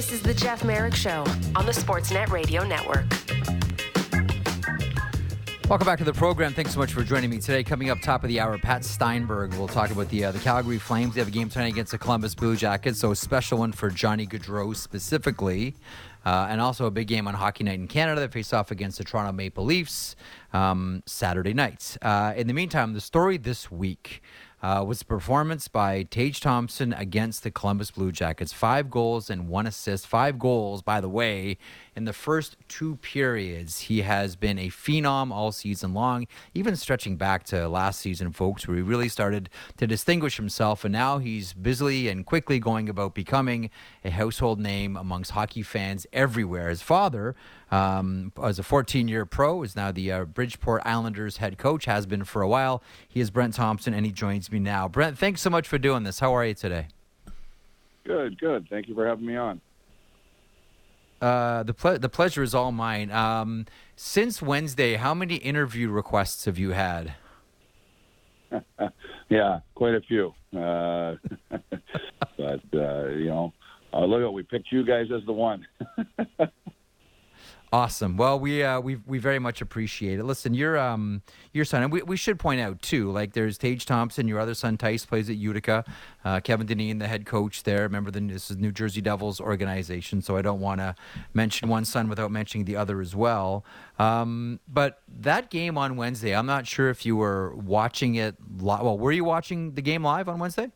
This is the Jeff Marek Show on the Sportsnet Radio Network. Welcome back to the program. Thanks so much for joining me today. Coming up top of the hour, Pat Steinberg. We'll talk about the uh, the Calgary Flames. They have a game tonight against the Columbus Blue Jackets, so a special one for Johnny Gaudreau specifically, uh, and also a big game on Hockey Night in Canada. They face off against the Toronto Maple Leafs um, Saturday night. Uh, in the meantime, the story this week uh, was the performance by Tage Thompson against the Columbus Blue Jackets. Five goals and one assist. Five goals, by the way, in the first two periods. He has been a phenom all season long, even stretching back to last season, folks, where he really started to distinguish himself. And now he's busily and quickly going about becoming a household name amongst hockey fans everywhere. His father, um, as a 14 year pro, is now the uh, Bridgeport Islanders head coach, has been for a while. He is Brent Thompson, and he joins me now. Brent, thanks so much for doing this. How are you today? Good, good. Thank you for having me on. Uh, the ple- the pleasure is all mine. Um, since Wednesday, how many interview requests have you had? yeah, quite a few. Uh, but uh, you know, uh, look at we picked you guys as the one. Awesome. Well, we uh, we we very much appreciate it. Listen, your um your son, and we, we should point out too, like there's Tage Thompson, your other son Tyce plays at Utica. Uh, Kevin Dineen, the head coach there. Remember, the, this is New Jersey Devils organization, so I don't want to mention one son without mentioning the other as well. Um, but that game on Wednesday, I'm not sure if you were watching it. Li- well, were you watching the game live on Wednesday?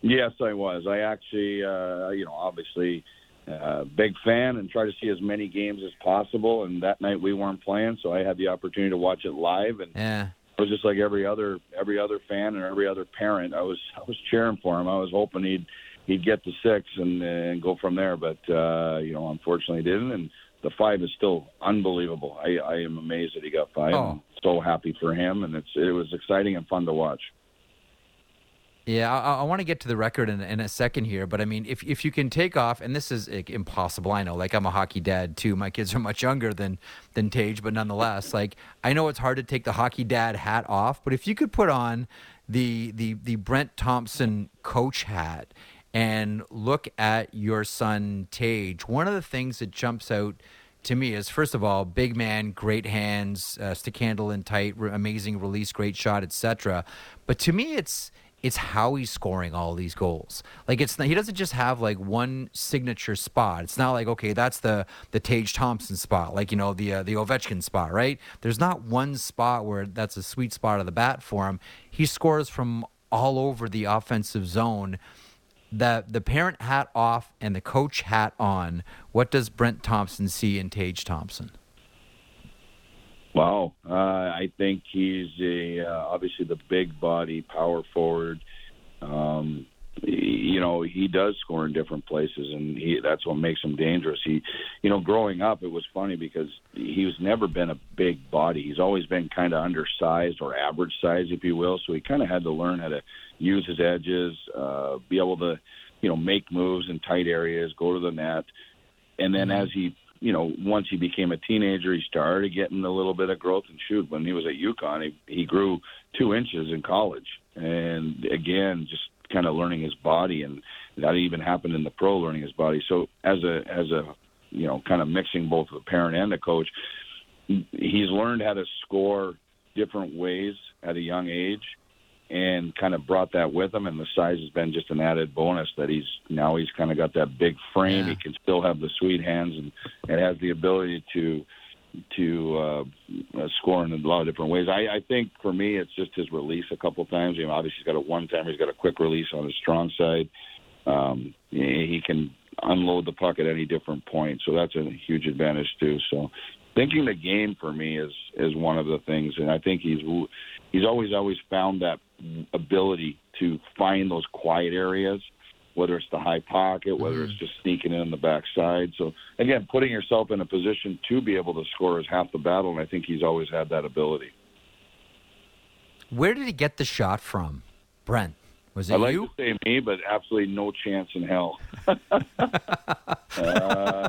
Yes, I was. I actually, uh, you know, obviously uh, big fan and try to see as many games as possible. And that night we weren't playing, so I had the opportunity to watch it live. And yeah. I was just like every other every other fan and every other parent. I was I was cheering for him. I was hoping he'd he'd get to six and and go from there. But uh, you know, unfortunately, didn't. And the five is still unbelievable. I, I am amazed that he got five. Oh. I'm so happy for him, and it's it was exciting and fun to watch. Yeah, I, I want to get to the record in, in a second here, but I mean, if if you can take off, and this is like, impossible, I know. Like I'm a hockey dad too. My kids are much younger than than Tage, but nonetheless, like I know it's hard to take the hockey dad hat off. But if you could put on the the the Brent Thompson coach hat and look at your son Tage, one of the things that jumps out to me is first of all, big man, great hands, uh, stick handle and tight, re- amazing release, great shot, etc. But to me, it's it's how he's scoring all these goals. Like it's not, he doesn't just have like one signature spot. It's not like okay, that's the the Tage Thompson spot, like you know the uh, the Ovechkin spot, right? There's not one spot where that's a sweet spot of the bat for him. He scores from all over the offensive zone. The the parent hat off and the coach hat on. What does Brent Thompson see in Tage Thompson? Wow, uh, I think he's a uh, obviously the big body power forward. Um, you know, he does score in different places, and he that's what makes him dangerous. He, you know, growing up, it was funny because he was never been a big body. He's always been kind of undersized or average size, if you will. So he kind of had to learn how to use his edges, uh, be able to, you know, make moves in tight areas, go to the net, and then as he you know, once he became a teenager, he started getting a little bit of growth and shoot. When he was at UConn, he, he grew two inches in college, and again, just kind of learning his body, and that even happened in the pro, learning his body. So as a as a you know, kind of mixing both the parent and the coach, he's learned how to score different ways at a young age and kind of brought that with him. And the size has been just an added bonus that he's now he's kind of got that big frame. Yeah. He can still have the sweet hands and, and has the ability to to uh, uh, score in a lot of different ways. I, I think for me, it's just his release a couple times. You know, obviously he's got a one time. He's got a quick release on his strong side. Um, he he can unload the puck at any different point, so that's a huge advantage too. So, thinking the game for me is is one of the things, and I think he's he's always always found that ability to find those quiet areas, whether it's the high pocket, whether Mm-hmm. it's just sneaking in on the backside. So again, putting yourself in a position to be able to score is half the battle, and I think he's always had that ability. Where did he get the shot from, Brent? Was it I like you? to say me, but absolutely no chance in hell. uh,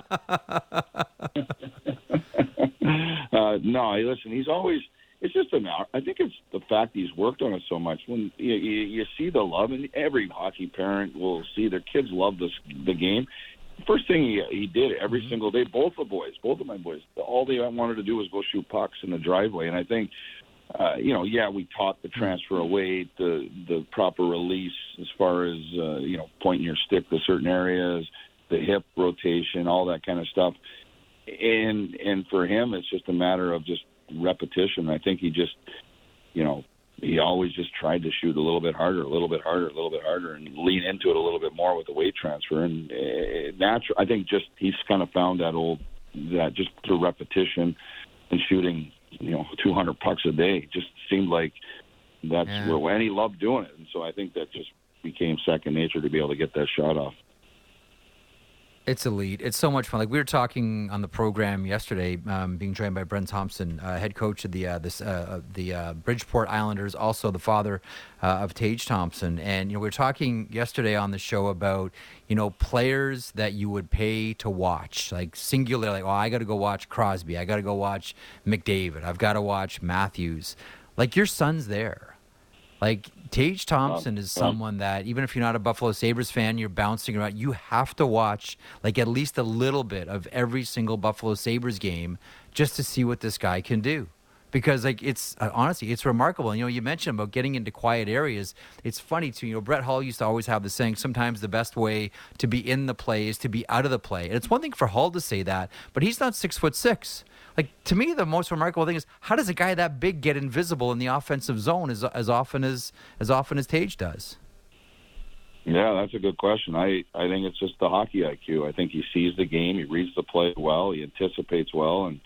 uh, no, listen, he's always. It's just an. hour. I think it's the fact he's worked on it so much. When you, you, you see the love, and every hockey parent will see their kids love this the game. first thing he he did every mm-hmm. single day. Both the boys, both of my boys, all they wanted to do was go shoot pucks in the driveway, and I think. Uh, you know, yeah, we taught the transfer away, the the proper release as far as uh, you know, pointing your stick to certain areas, the hip rotation, all that kind of stuff. And and for him, it's just a matter of just repetition. I think he just, you know, he always just tried to shoot a little bit harder, a little bit harder, a little bit harder, and lean into it a little bit more with the weight transfer. And uh, natural, I think, just he's kind of found that old that just through repetition and shooting, you know, 200 pucks a day just seemed like that's yeah. where, and he loved doing it. And so I think that just became second nature to be able to get that shot off. It's elite. It's so much fun. Like we were talking on the program yesterday, um, being joined by Brent Thompson, uh, head coach of the uh, this uh, the uh, Bridgeport Islanders, also the father uh, of Tage Thompson. And you know, we were talking yesterday on the show about you know players that you would pay to watch, like singular. Like, oh, I got to go watch Crosby. I got to go watch McDavid. I've got to watch Matthews. Like your son's there. Like Tage Thompson is someone that even if you're not a Buffalo Sabres fan, you're bouncing around. You have to watch like at least a little bit of every single Buffalo Sabres game just to see what this guy can do. Because like it's uh, honestly, it's remarkable. You know, you mentioned about getting into quiet areas. It's funny too. You know, Brett Hull used to always have the saying, sometimes the best way to be in the play is to be out of the play. And it's one thing for Hull to say that, but he's not six foot six like to me the most remarkable thing is how does a guy that big get invisible in the offensive zone as as often as as often as Tage does? Yeah, that's a good question. I I think it's just the hockey IQ. I think he sees the game, he reads the play well, he anticipates well, and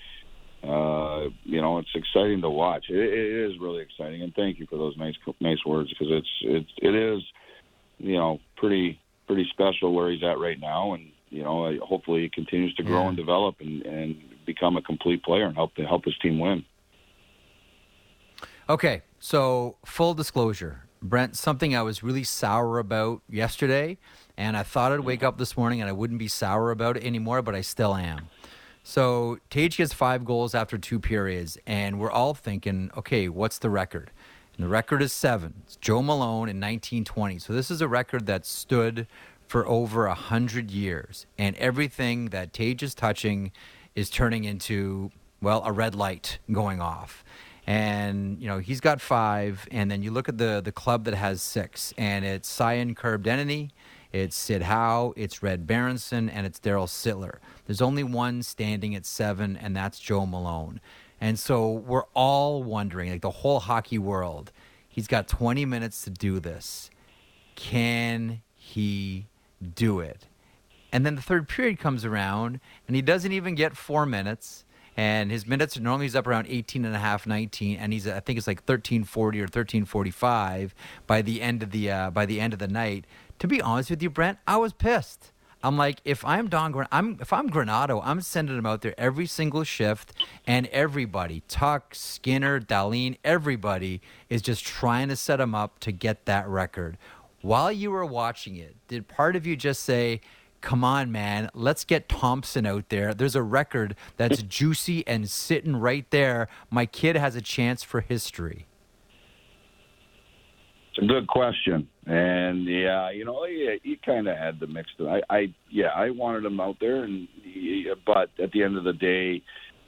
uh, you know it's exciting to watch. It, it is really exciting, and thank you for those nice nice words because it's it's it is you know pretty pretty special where he's at right now, and you know hopefully he continues to grow yeah. and develop and and become a complete player and help to help his team win. Okay, so full disclosure, Brent, something I was really sour about yesterday, and I thought I'd wake up this morning and I wouldn't be sour about it anymore, but I still am. So Tage gets five goals after two periods, and we're all thinking, okay, what's the record? And the record is seven. It's Joe Malone in 1920. So this is a record that stood for over a hundred years, and everything that Tage is touching is turning into well a red light going off and you know he's got five and then you look at the the club that has six and it's Cy Denneny, it's Syd Howe, it's Red Berenson, and it's Darryl Sittler. There's only one standing at seven, and that's Joe Malone. And so we're all wondering, like the whole hockey world, he's got 20 minutes to do this. Can he do it? And then the third period comes around, and he doesn't even get four minutes. And his minutes are normally he's up around 18 and a half, 19, and he's I think it's like 1340 or 1345 by the end of the uh, by the end of the night. To be honest with you, Brent, I was pissed. I'm like, if I'm Don, Gran- I'm if I'm Granato, I'm sending him out there every single shift, and everybody, Tuch, Skinner, Dahlin, everybody is just trying to set him up to get that record. While you were watching it, did part of you just say, come on, man, let's get Thompson out there. There's a record that's juicy and sitting right there. My kid has a chance for history. It's a good question, and yeah, you know, he, he kind of had the mix. I, I, yeah, I wanted him out there, and he, but at the end of the day,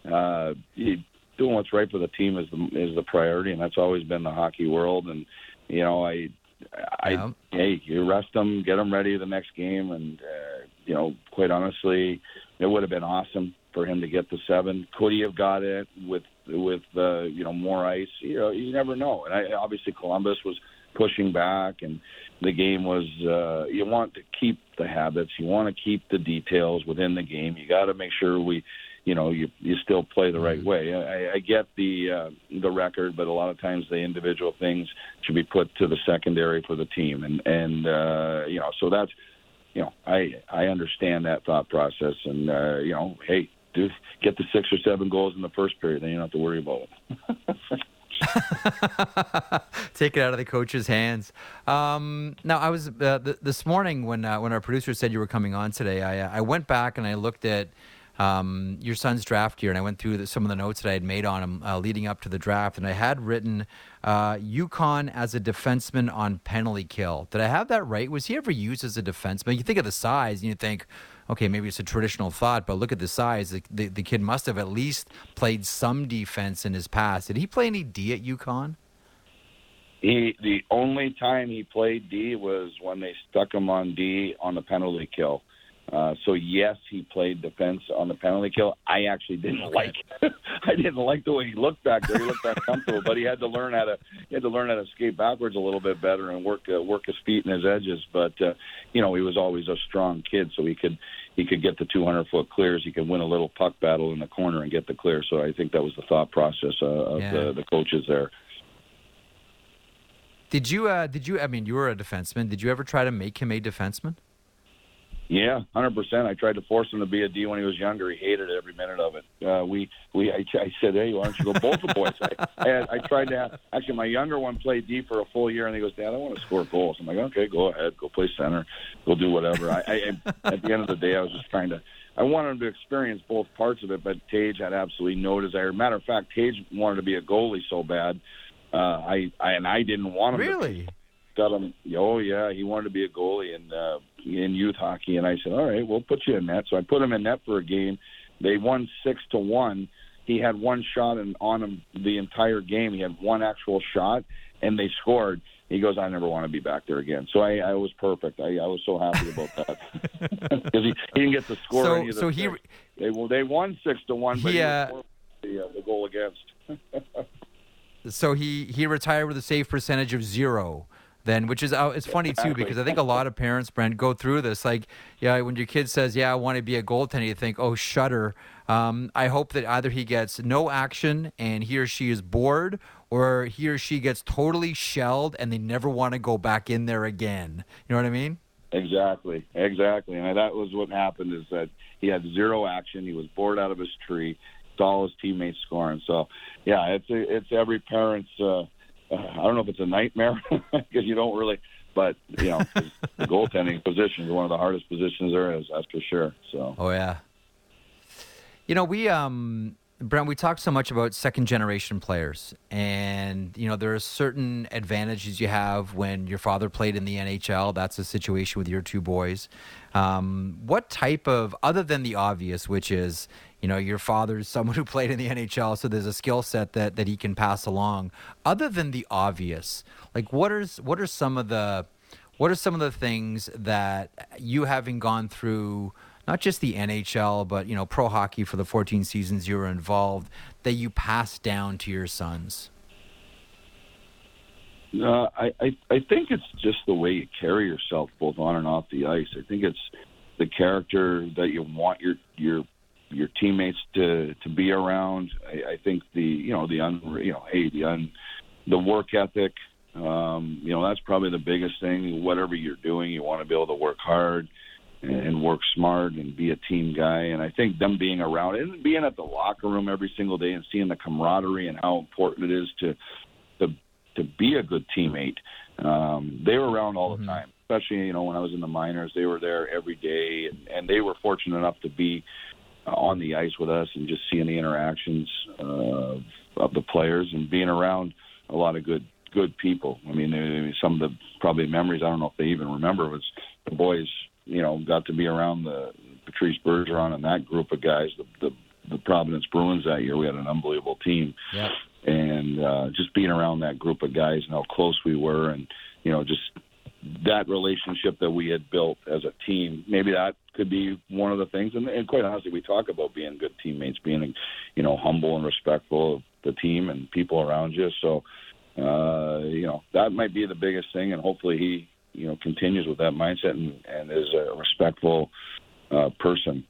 uh, he, doing what's right for the team is the is the priority, and that's always been the hockey world. And you know, I I yeah. hey, you rest them, get them ready for the next game, and uh, you know, quite honestly, it would have been awesome for him to get the seven. Could he have got it with with uh, you know more ice? You know, you never know. And I, obviously, Columbus was pushing back, and the game was. Uh, you want to keep the habits. You want to keep the details within the game. You got to make sure we you know you you still play the right mm-hmm. way. I, I get the uh, the record, but a lot of times the individual things should be put to the secondary for the team, and and uh, you know so that's you know I I understand that thought process, and uh, you know hey do get the six or seven goals in the first period, then you don't have to worry about them. Take it out of the coach's hands. Um, now, I was uh, th- this morning when uh, when our producer said you were coming on today. I, uh, I went back and I looked at um, your son's draft year, and I went through the, some of the notes that I had made on him uh, leading up to the draft, and I had written uh, UConn as a defenseman on penalty kill. Did I have that right? Was he ever used as a defenseman? You think of the size, and you think, okay, maybe it's a traditional thought, but look at the size. The, the, the kid must have at least played some defense in his past. Did he play any D at UConn? He the only time he played D was when they stuck him on D on the penalty kill. Uh, so yes, he played defense on the penalty kill. I actually didn't like. I didn't like the way he looked back there. He looked uncomfortable, but he had to learn how to. He had to learn how to skate backwards a little bit better and work uh, work his feet and his edges. But uh, you know, he was always a strong kid, so he could he could get the 200 foot clears. He could win a little puck battle in the corner and get the clear. So I think that was the thought process uh, of yeah. the, the coaches there. Did you? Uh, did you? I mean, you were a defenseman. Did you ever try to make him a defenseman? Yeah, hundred percent. I tried to force him to be a D when he was younger. He hated every minute of it. Uh, we, we, I, I said, "Hey, why don't you go both the boys?" I, I, had, I tried to. Have, actually, my younger one played D for a full year, and he goes, "Dad, I want to score goals." I'm like, "Okay, go ahead, go play center, go do whatever." I, I, at the end of the day, I was just trying to. I wanted him to experience both parts of it, but Tage had absolutely no desire. Matter of fact, Tage wanted to be a goalie so bad. Uh, I, I and I didn't want him. Really? To, got him. Oh yeah, he wanted to be a goalie in uh, in youth hockey, and I said, all right, we'll put you in net. So I put him in net for a game. They won six to one. He had one shot and on him the entire game. He had one actual shot, and they scored. He goes, I never want to be back there again. So I, I was perfect. I, I was so happy about that because he, he didn't get to score. So, any so he they well they won six to one, but he, uh, the, uh, the goal against. so he he retired with a save percentage of zero then which is uh, it's funny too because I think a lot of parents, Brent, go through this. Like, yeah, when your kid says, "Yeah, I want to be a goaltender," you think, "Oh, shudder." Um, I hope that either he gets no action and he or she is bored, or he or she gets totally shelled and they never want to go back in there again. You know what I mean? Exactly, exactly. And that was what happened is that he had zero action. He was bored out of his tree. Saw all his teammates scoring. So, yeah, it's it's every parent's. Uh, I don't know if it's a nightmare because you don't really, but you know, the goaltending position is one of the hardest positions there is. That's for sure. So. Oh yeah. You know, we um Brent, we talked so much about second generation players, and you know there are certain advantages you have when your father played in the NHL. That's a situation with your two boys. Um, what type of, other than the obvious, which is you know your father's someone who played in the NHL, so there's a skill set that that he can pass along. Other than the obvious, like what are what are some of the what are some of the things that you having gone through? not just the NHL, but you know, pro hockey for the 14 seasons you were involved that you passed down to your sons? Uh, I, I I think it's just the way you carry yourself, both on and off the ice. I think it's the character that you want your your your teammates to to be around. I, I think the you know the un you know hey the un the work ethic. Um, you know that's probably the biggest thing. Whatever you're doing, you want to be able to work hard and work smart and be a team guy. And I think them being around and being at the locker room every single day and seeing the camaraderie and how important it is to to to be a good teammate. Um, they were around all the mm-hmm. time, especially you know when I was in the minors. They were there every day, and, and they were fortunate enough to be on the ice with us and just seeing the interactions uh, of the players and being around a lot of good good people. I mean, some of the probably memories I don't know if they even remember was the boys you know, got to be around the Patrice Bergeron and that group of guys, the, the the Providence Bruins that year. We had an unbelievable team, yeah. and uh, just being around that group of guys and how close we were, and you know, just that relationship that we had built as a team. Maybe that could be one of the things. And, and quite honestly, we talk about being good teammates, being you know humble and respectful of the team and people around you. So. Uh, you know that might be the biggest thing, and hopefully he you know continues with that mindset and, and is a respectful uh, person.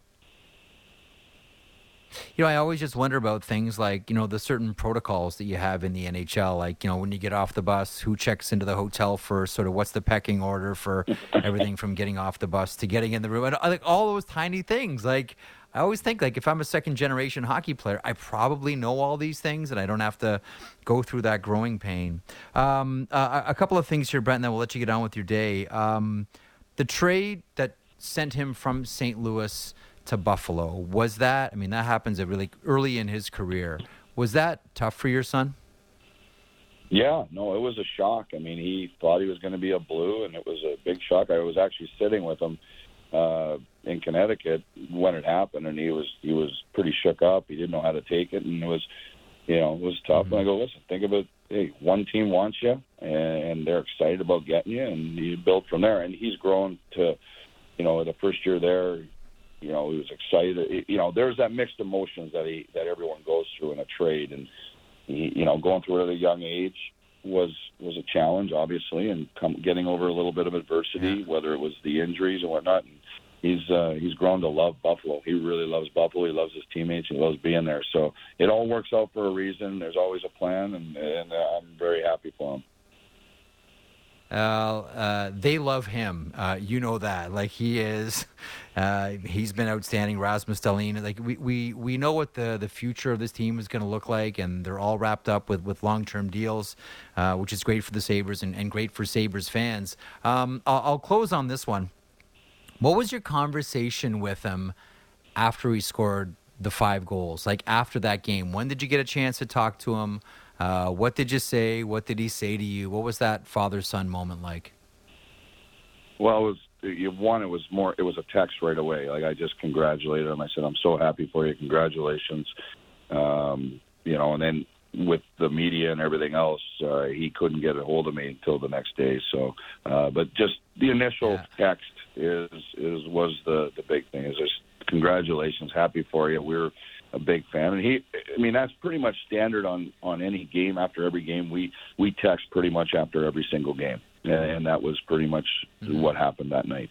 You know, I always just wonder about things like, you know, the certain protocols that you have in the NHL. Like, you know, when you get off the bus, who checks into the hotel first? Sort of what's the pecking order for everything from getting off the bus to getting in the room? And like all those tiny things. Like, I always think like if I'm a second generation hockey player, I probably know all these things and I don't have to go through that growing pain. Um, uh, a couple of things here, Brent, and then we'll let you get on with your day. Um, the trade that sent him from St. Louis to Buffalo. Was that? I mean, that happens at really early in his career. Was that tough for your son? Yeah, no, it was a shock. I mean, he thought he was going to be a blue, and it was a big shock. I was actually sitting with him uh, in Connecticut when it happened, and he was he was pretty shook up. He didn't know how to take it, and it was, you know, it was tough. Mm-hmm. And I go, listen, think about hey, one team wants you, and they're excited about getting you, and you build from there. And he's grown to, you know, the first year there, you know, he was excited. You know, there's that mixed emotions that he that everyone goes through in a trade, and he, you know, going through it at a young age was was a challenge, obviously, and come, getting over a little bit of adversity, yeah. whether it was the injuries and whatnot. And he's uh, he's grown to love Buffalo. He really loves Buffalo. He loves his teammates. He loves being there. So it all works out for a reason. There's always a plan, and, and uh, I'm very happy for him. Uh, uh, they love him. Uh, you know that. Like he is, uh, he's been outstanding. Rasmus Dahlin. Like we, we, we know what the, the future of this team is going to look like, and they're all wrapped up with, with long term deals, uh, which is great for the Sabres and, and great for Sabres fans. Um, I'll, I'll close on this one. What was your conversation with him after he scored the five goals? Like after that game, when did you get a chance to talk to him? Uh, what did you say? What did he say to you? What was that father son moment like? Well, it was one. It was more. It was a text right away. Like I just congratulated him. I said, "I'm so happy for you. Congratulations." Um, you know, and then with the media and everything else, uh, he couldn't get a hold of me until the next day. So, uh, but just the initial yeah. text is is was the the big thing. Is just congratulations, happy for you. We're a big fan, and he. I mean, that's pretty much standard on on any game. After every game, we we text pretty much after every single game, and that was pretty much mm-hmm. what happened that night.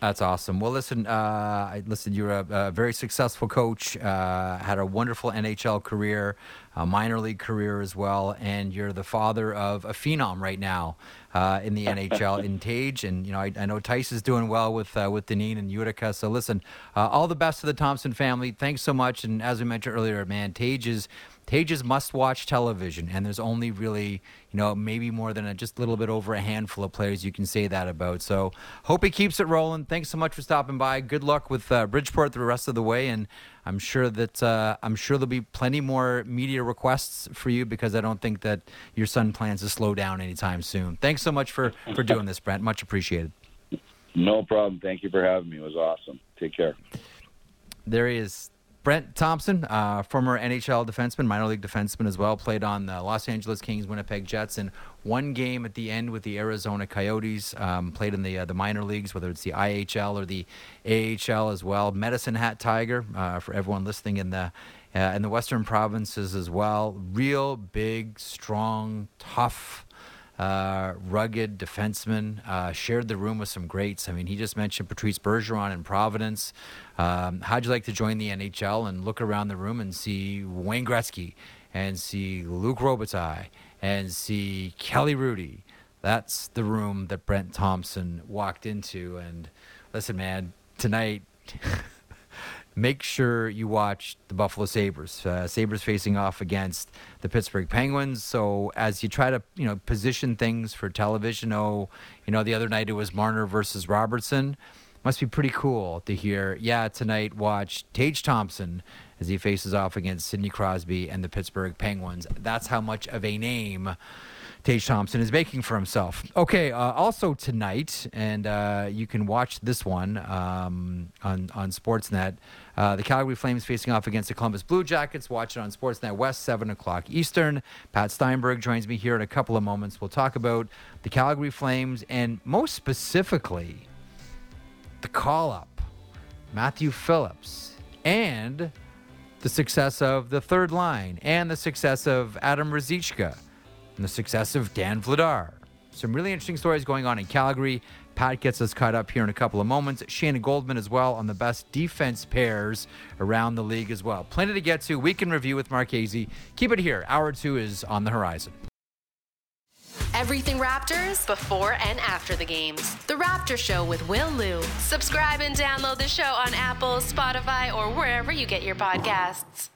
That's awesome. Well, listen, uh, listen. You're a, a, very successful coach. Uh, had a wonderful NHL career, a minor league career as well, and you're the father of a phenom right now uh, in the NHL in Tage. And you know, I, I, know Tyce is doing well with uh, with Dineen and Utica. So listen, uh, all the best to the Thompson family. Thanks so much. And as we mentioned earlier, man, Tage is Tage's must-watch television, and there's only really, you know, maybe more than a, just a little bit over a handful of players you can say that about. So hope he keeps it rolling. Thanks so much for stopping by. Good luck with uh, Bridgeport the rest of the way, and I'm sure that uh, I'm sure there'll be plenty more media requests for you because I don't think that your son plans to slow down anytime soon. Thanks so much for for doing this, Brent. Much appreciated. No problem. Thank you for having me. It was awesome. Take care. There he is. Brent Thompson, uh, former NHL defenseman, minor league defenseman as well, played on the Los Angeles Kings, Winnipeg Jets, and one game at the end with the Arizona Coyotes. Um, played in the uh, the minor leagues, whether it's the IHL or the AHL as well. Medicine Hat Tiger uh, for everyone listening in the uh, in the Western provinces as well. Real big, strong, tough uh, rugged defenseman. Uh, shared the room with some greats. I mean, he just mentioned Patrice Bergeron in Providence. Um, how'd you like to join the NHL and look around the room and see Wayne Gretzky and see Luc Robitaille and see Kelly Hrudey? That's the room that Brent Thompson walked into. And listen, man, tonight. make sure you watch the Buffalo Sabres. Uh, Sabres facing off against the Pittsburgh Penguins. So as you try to, you know, position things for television, oh, you know, the other night it was Marner versus Robertson. Must be pretty cool to hear. Yeah, tonight watch Tage Thompson as he faces off against Sidney Crosby and the Pittsburgh Penguins. That's how much of a name Tage Thompson is making for himself. Okay, uh, also tonight, and uh, you can watch this one um, on on Sportsnet. Uh, the Calgary Flames facing off against the Columbus Blue Jackets. Watch it on Sportsnet West, seven o'clock Eastern. Pat Steinberg joins me here in a couple of moments. We'll talk about the Calgary Flames and most specifically the call up, Matthew Phillips, and the success of the third line and the success of Adam Ruzicka and the success of Dan Vladar. Some really interesting stories going on in Calgary. Pat gets us caught up here in a couple of moments. Shayna Goldman as well on the best defense pairs around the league as well. Plenty to get to. Week in review with Marchese. Keep it here. Hour two is on the horizon. Everything Raptors before and after the games. The Raptor Show with Will Lou. Subscribe and download the show on Apple, Spotify, or wherever you get your podcasts.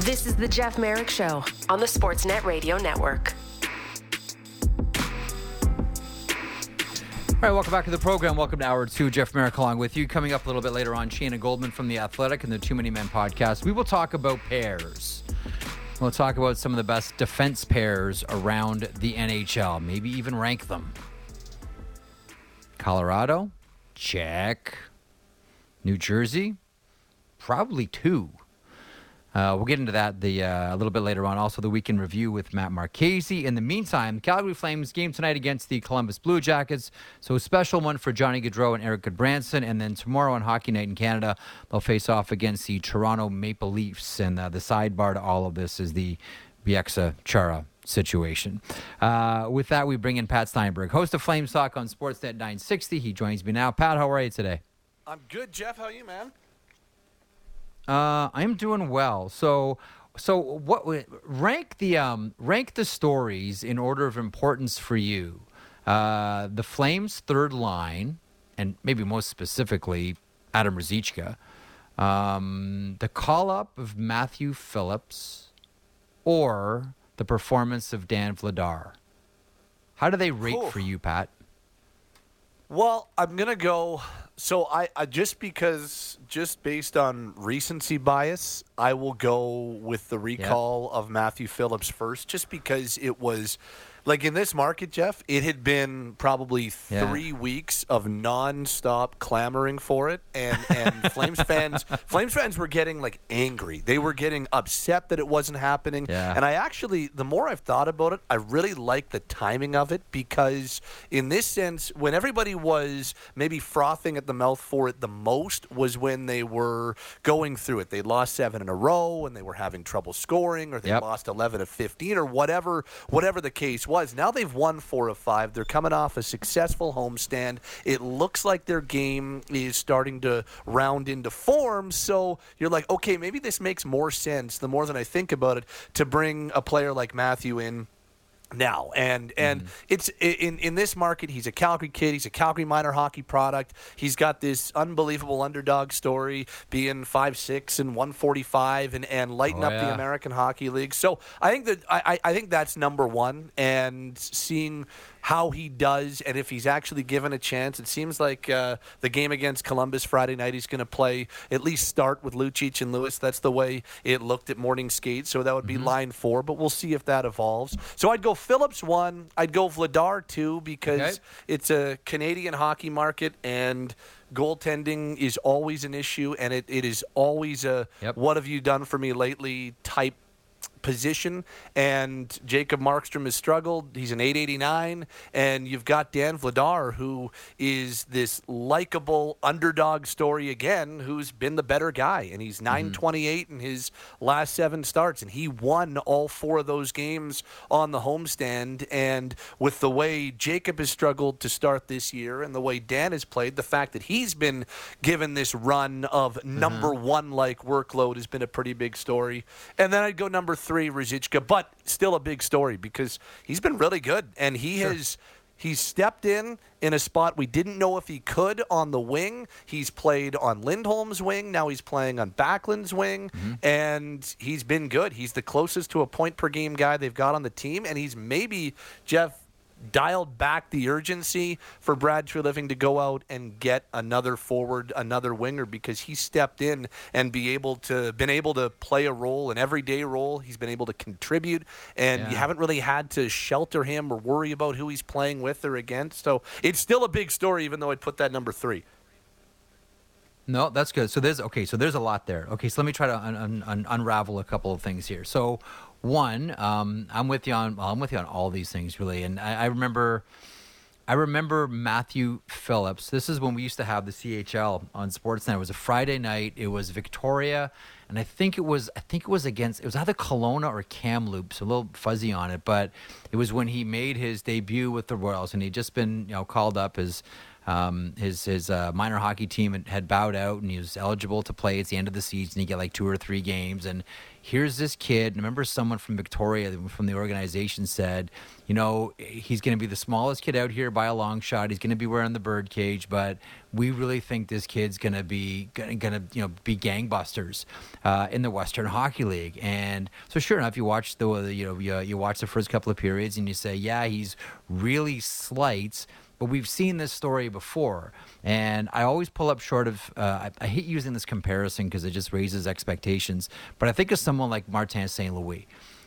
This is the Jeff Marek Show on the Sportsnet Radio Network. All right, welcome back to the program. Welcome to hour two. Jeff Marek along with you. Coming up a little bit later on, Shayna Goldman from The Athletic and the Too Many Men podcast. We will talk about pairs. We'll talk about some of the best defense pairs around the NHL, maybe even rank them. Colorado, check. New Jersey, probably two. Uh, we'll get into that the uh, a little bit later on. Also, the weekend review with Matt Marchese. In the meantime, Calgary Flames game tonight against the Columbus Blue Jackets. So a special one for Johnny Gaudreau and Erik Gudbranson. And then tomorrow on Hockey Night in Canada, they'll face off against the Toronto Maple Leafs. And uh, the sidebar to all of this is the Bieksa Chara situation. Uh, with that, we bring in Pat Steinberg, host of Flames Talk on Sportsnet 960. He joins me now. Pat, how are you today? I'm good, Jeff. How are you, man? Uh, I'm doing well. So, so what? Rank the um, rank the stories in order of importance for you. Uh, the Flames' third line, and maybe most specifically, Adam Ruzicka. Um, the call up of Matthew Phillips, or the performance of Dan Vladar. How do they rate for you, Pat? Well, I'm gonna go. So I, I just because just based on recency bias, I will go with the recall of Matthew Phillips first, just because it was like in this market, Jeff, it had been probably Yeah. three weeks of nonstop clamoring for it, and and Flames fans, Flames fans were getting like angry. They were getting upset that it wasn't happening. Yeah. And I actually, the more I've thought about it, I really like the timing of it because in this sense, when everybody was maybe frothing at the mouth for it the most was when they were going through it. They lost seven in a row and they were having trouble scoring, or they Yep. lost eleven of fifteen, or whatever, whatever the case was. Now they've won four of five. They're coming off a successful homestand. It looks like their game is starting to round into form. So you're like, okay, maybe this makes more sense the more than I think about it to bring a player like Matthew in now. And and mm-hmm. it's in in this market he's a calgary kid. He's a calgary minor hockey product. He's got this unbelievable underdog story being five six and 145 and and lighting Oh, up the american hockey league. So i think that i I think that's number one. And seeing how he does and if he's actually given a chance it seems like uh, the game against columbus friday night he's going to play at least start with lucic and lewis that's the way it looked at morning skate so that would be line four but we'll see if that evolves so i'd go phillips one i'd go vladar two because Okay. it's a canadian hockey market and goaltending is always an issue and it, it is always a Yep. what have you done for me lately type position and Jacob Markstrom has struggled. He's an 889 and you've got Dan Vladar who is this likable underdog story again who's been the better guy and he's mm-hmm. 928 in his last 7 starts and he won all four of those games on the homestand and with the way Jacob has struggled to start this year and the way Dan has played the fact that he's been given this run of mm-hmm. number 1 like workload has been a pretty big story. And then I'd go number 3 Ruzicka but still a big story because he's been really good and he has He's stepped in in a spot we didn't know if he could on the wing. He's played on Lindholm's wing. Now he's playing on Backlund's wing, mm-hmm. and he's been good. He's the closest to a point per game guy they've got on the team, and he's maybe Jeff dialed back the urgency for Brad Treliving to go out and get another forward, another winger because he stepped in and be able to been able to play a role, an everyday role. He's been able to contribute, and you haven't really had to shelter him or worry about who he's playing with or against. So it's still a big story, even though I'd put that number three. No, that's good. So there's okay. So there's a lot there. Okay, so let me try to un- un- un- unravel a couple of things here. So one, um, I'm with you on. Well, I'm with you on all these things really. And I, I remember, I remember Matthew Phillips. This is when we used to have the CHL on Sportsnet. It was a Friday night. It was Victoria, and I think it was. I think it was against. It was either Kelowna or Kamloops. A little fuzzy on it, but it was when he made his debut with the Royals, and he'd just been you know called up as um, his his uh, minor hockey team had, bowed out, and he was eligible to play at the end of the season. He get like two or three games, and here's this kid. I remember someone from Victoria from the organization said, you know, he's going to be the smallest kid out here by a long shot. He's going to be wearing the bird cage, but we really think this kid's going to be going to you know be gangbusters uh, in the Western Hockey League. And so, sure enough, you watch the you know you, you watch the first couple of periods, and you say, yeah, he's really slight but we've seen this story before. And I always pull up short of, uh, I, I hate using this comparison because it just raises expectations, but I think of someone like Martin St. Louis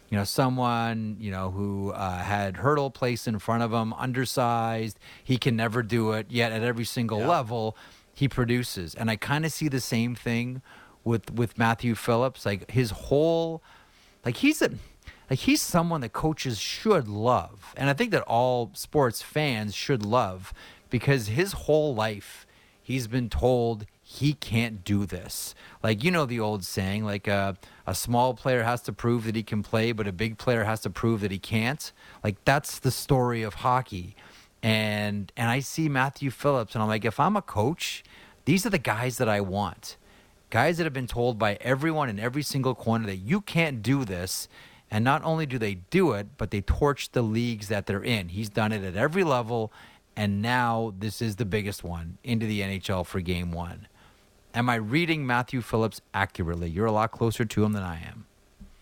you know, someone, you know, who uh, had hurdle placed in front of him, undersized, he can never do it, yet at every single yeah. level, he produces. And I kind of see the same thing with with Matthew Phillips. Like his whole, like he's a, like he's someone that coaches should love, and I think that all sports fans should love because his whole life he's been told he can't do this. Like you know the old saying, like a uh, a small player has to prove that he can play, but a big player has to prove that he can't. Like that's the story of hockey. And and I see Matthew Phillips, and I'm like, if I'm a coach, these are the guys that I want. Guys that have been told by everyone in every single corner that you can't do this. And not only do they do it, but they torch the leagues that they're in. He's done it at every level, and now this is the biggest one into the NHL for game one. Am I reading Matthew Phillips accurately? You're a lot closer to him than I am.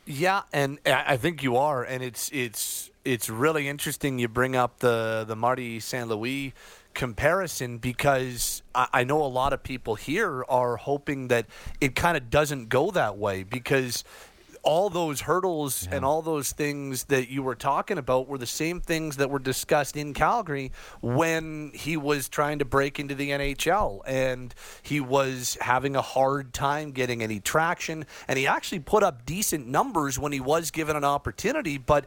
Yeah, and I think you are, and it's it's it's really interesting. You bring up the the Marty St. Louis comparison because I, I know a lot of people here are hoping that it kind of doesn't go that way because all those hurdles yeah. and all those things that you were talking about were the same things that were discussed in Calgary when he was trying to break into the NHL and he was having a hard time getting any traction. And he actually put up decent numbers when he was given an opportunity. But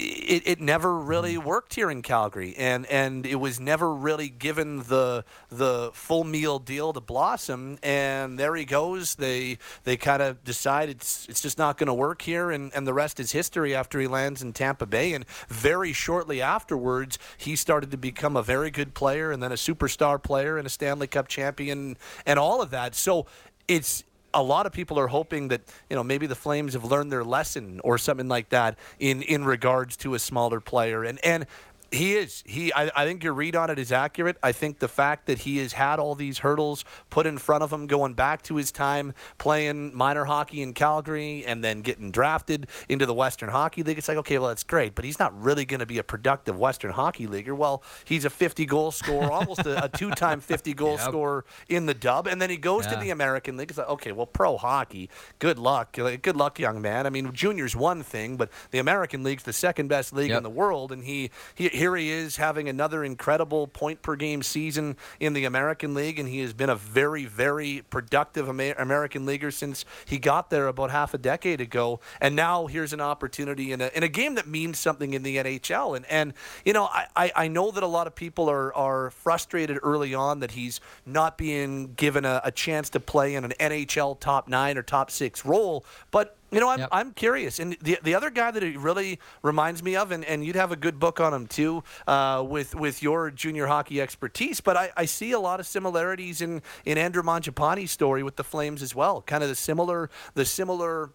it, it never really mm-hmm. worked here in Calgary, and, and it was never really given the the full meal deal to blossom. And there he goes. They they kind of decide it's it's just not going to work here, and, and the rest is history. After he lands in Tampa Bay, and very shortly afterwards, he started to become a very good player, and then a superstar player, and a Stanley Cup champion, and all of that. So it's a lot of people are hoping that you know maybe the Flames have learned their lesson or something like that in in regards to a smaller player. And and he is. He. I, I, think your read on it is accurate. I think the fact that he has had all these hurdles put in front of him, going back to his time playing minor hockey in Calgary, and then getting drafted into the Western Hockey League. It's like, okay, well, that's great, but he's not really going to be a productive Western Hockey Leaguer. Well, he's a 50 goal scorer, almost a, a two-time 50 goal yep. scorer in the Dub, and then he goes yeah. to the American League. It's like, okay, well, pro hockey. Good luck. Good luck, young man. I mean, junior's one thing, but the American League's the second best league yep. in the world, and he he here he is having another incredible point per game season in the American League, and he has been a very, very productive American leaguer since he got there about half a decade ago. And now here's an opportunity in a, in a game that means something in the NHL. And, and you know, I, I know that a lot of people are, are frustrated early on that he's not being given a, a chance to play in an NHL top nine or top six role, but you know, I'm, yep. I'm curious. And the, the other guy that it really reminds me of, and, and you'd have a good book on him too, uh, with with your junior hockey expertise, but I, I see a lot of similarities in, in Andrew Mangiapane's story with the Flames as well. Kind of the similar the similar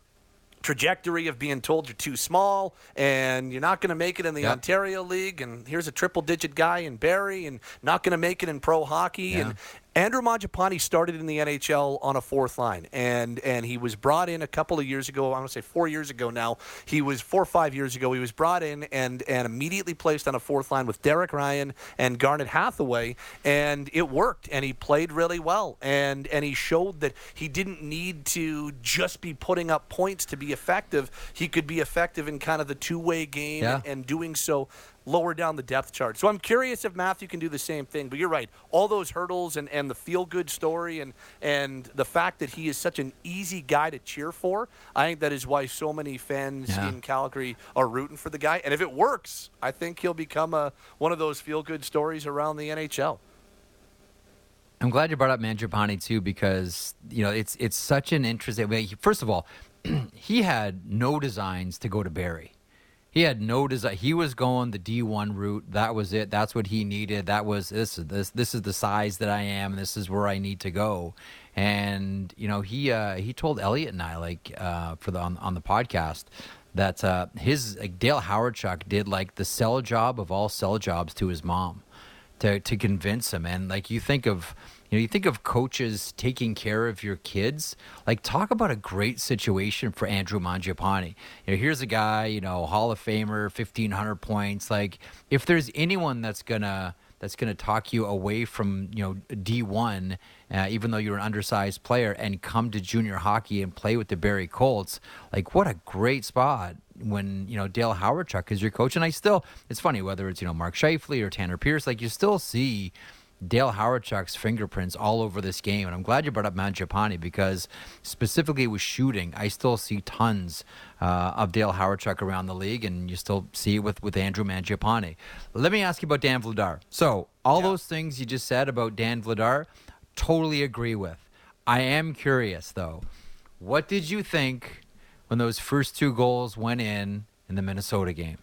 trajectory of being told you're too small and you're not going to make it in the yep. Ontario League, and here's a triple digit guy in Barrie and not going to make it in pro hockey. Yeah. And Andrew Mangiapane started in the NHL on a fourth line, and and he was brought in a couple of years ago. I want to say four years ago now. He was four or five years ago. He was brought in and and immediately placed on a fourth line with Derek Ryan and Garnet Hathaway, and it worked. And he played really well, and and he showed that he didn't need to just be putting up points to be effective. He could be effective in kind of the two way game yeah. and, and doing so lower down the depth chart. So I'm curious if Matthew can do the same thing. But you're right. All those hurdles and, and the feel good story and, and the fact that he is such an easy guy to cheer for, I think that is why so many fans yeah. in Calgary are rooting for the guy. And if it works, I think he'll become a, one of those feel good stories around the NHL. I'm glad you brought up Mangiapane too because you know it's it's such an interesting. way. First of all, he had no designs to go to Barrie. He had no desire. He was going the D1 route. That was it. That's what he needed. That was this. This this is the size that I am. This is where I need to go. And you know, he uh, he told Elliotte and I like uh, for the on, on the podcast that uh, his like Dale Hawerchuk did like the sell job of all sell jobs to his mom to to convince him. And like you think of you know, you think of coaches taking care of your kids. Like, talk about a great situation for Andrew Mangiapane. You know, here's a guy, you know, Hall of Famer, fifteen hundred points. Like, if there's anyone that's gonna that's going to talk you away from you know D1, uh, even though you're an undersized player, and come to junior hockey and play with the Barrie Colts. Like what a great spot when you know Dale Hawerchuk is your coach. And I still, it's funny whether it's you know Mark Scheifele or Tanner Pierce, like you still see Dale Hawerchuk's fingerprints all over this game. And I'm glad you brought up Mangiapane because specifically with shooting, I still see tons uh, of Dale Hawerchuk around the league, and you still see it with, with Andrew Mangiapane. Let me ask you about Dan Vladar. So, all yeah. those things you just said about Dan Vladar, totally agree with. I am curious, though. What did you think when those first two goals went in in the Minnesota game?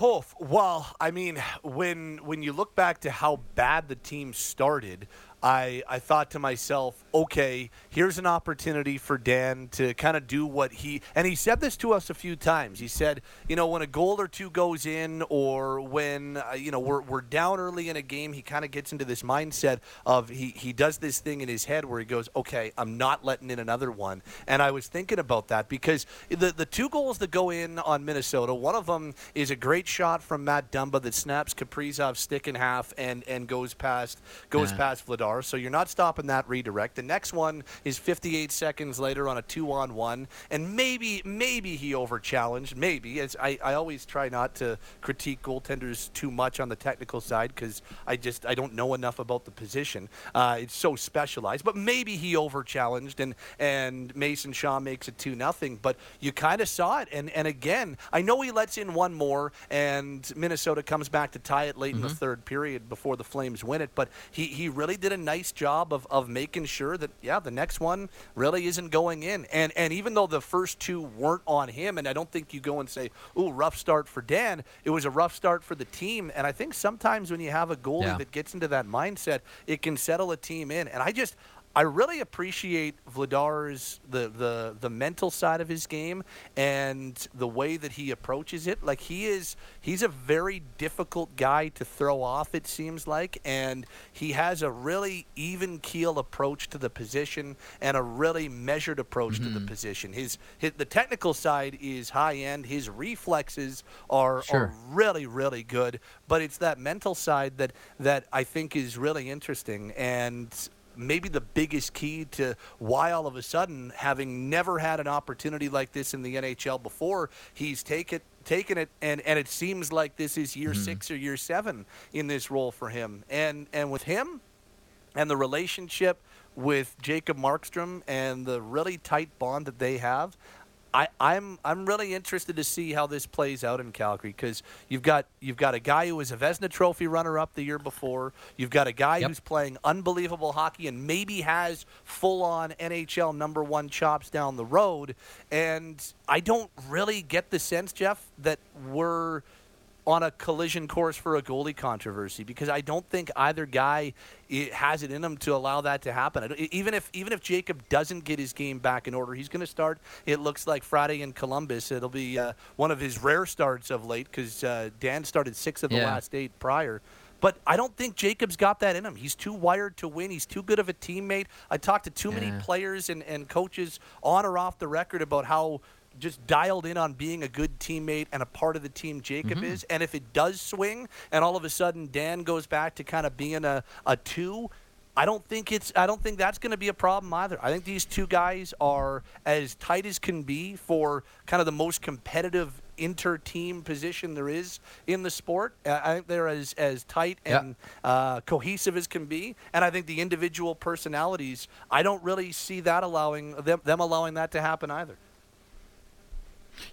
Oh, well, I mean, when when you look back to how bad the team started, I, I thought to myself, okay, here's an opportunity for Dan to kind of do what he and he said this to us a few times. He said, you know, when a goal or two goes in, or when uh, you know we're, we're down early in a game, he kind of gets into this mindset of he he does this thing in his head where he goes, okay, I'm not letting in another one. And I was thinking about that because the the two goals that go in on Minnesota, one of them is a great shot from Matt Dumba that snaps Kaprizov's stick in half and and goes past goes yeah. past Vladar so you're not stopping that redirect. The next one is 58 seconds later on a two-on-one, and maybe maybe he over challenged. Maybe as I, I always try not to critique goaltenders too much on the technical side because I just I don't know enough about the position. Uh, it's so specialized, but maybe he over challenged and and Mason Shaw makes it two nothing. But you kind of saw it, and and again I know he lets in one more, and Minnesota comes back to tie it late mm-hmm. in the mm-hmm. third period before the Flames win it. But he he really did a nice job of, of making sure that yeah the next one really isn't going in. And and even though the first two weren't on him and I don't think you go and say oh rough start for Dan it was a rough start for the team. And I think sometimes when you have a goalie yeah. that gets into that mindset it can settle a team in. And I just I really appreciate Vladar's the, the the mental side of his game and the way that he approaches it. Like he is he's a very difficult guy to throw off it seems like and he has a really even keel approach to the position and a really measured approach mm-hmm. to the mm-hmm. position. His, his the technical side is high end. His reflexes are, sure. are really really good, but it's that mental side that that I think is really interesting and maybe the biggest key to why all of a sudden, having never had an opportunity like this in the NHL before, he's taken taken it and, and it seems like this is year mm-hmm. six or year seven in this role for him. And and with him and the relationship with Jacob Markstrom and the really tight bond that they have, I, I'm I'm really interested to see how this plays out in Calgary because you've got you've got a guy who was a Vezina Trophy runner-up the year before. You've got a guy yep. who's playing unbelievable hockey and maybe has full-on NHL number one chops down the road. And I don't really get the sense, Jeff, that we're – on a collision course for a goalie controversy because I don't think either guy has it in him to allow that to happen. Even if even if Jacob doesn't get his game back in order, he's going to start. It looks like Friday in Columbus. It'll be uh, one of his rare starts of late because uh, Dan started six of the yeah. last eight prior. But I don't think Jacob's got that in him. He's too wired to win. He's too good of a teammate. I talked to too yeah. many players and, and coaches on or off the record about how just dialed in on being a good teammate and a part of the team Jacob mm-hmm. is. And if it does swing and all of a sudden Dan goes back to kind of being a, a two, I don't think it's I don't think that's going to be a problem either. I think these two guys are as tight as can be for kind of the most competitive inter-team position there is in the sport. I think they're as as tight and yeah. uh, cohesive as can be, and I think the individual personalities. I don't really see that allowing them them allowing that to happen either.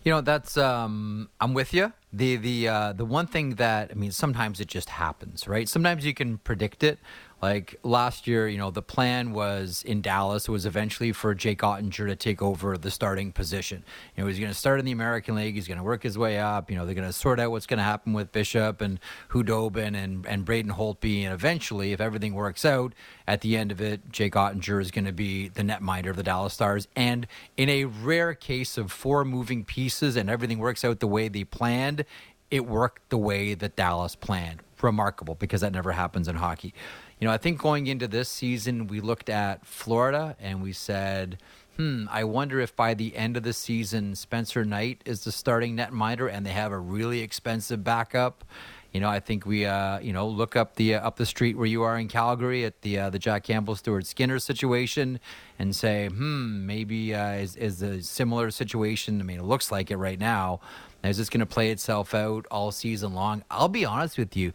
You know, that's um, I'm with you. The the uh, the one thing that I mean, sometimes it just happens, right? Sometimes you can predict it, like last year, you know, the plan was in Dallas was eventually for Jake Oettinger to take over the starting position. You know, he's going to start in the American League. He's going to work his way up. You know, they're going to sort out what's going to happen with Bishop and Khudobin and and Braden Holtby, and eventually, if everything works out, at the end of it, Jake Oettinger is going to be the netminder of the Dallas Stars. And in a rare case of four moving pieces and everything works out the way they planned, it worked the way that Dallas planned. Remarkable because that never happens in hockey. You know, I think going into this season, we looked at Florida and we said, hmm, I wonder if by the end of the season, Spencer Knight is the starting netminder and they have a really expensive backup. You know, I think we, uh, you know, look up the uh, up the street where you are in Calgary at the uh, the Jack Campbell Stuart Skinner situation, and say, hmm, maybe uh, is is a similar situation. I mean, it looks like it right now. Is this going to play itself out all season long? I'll be honest with you.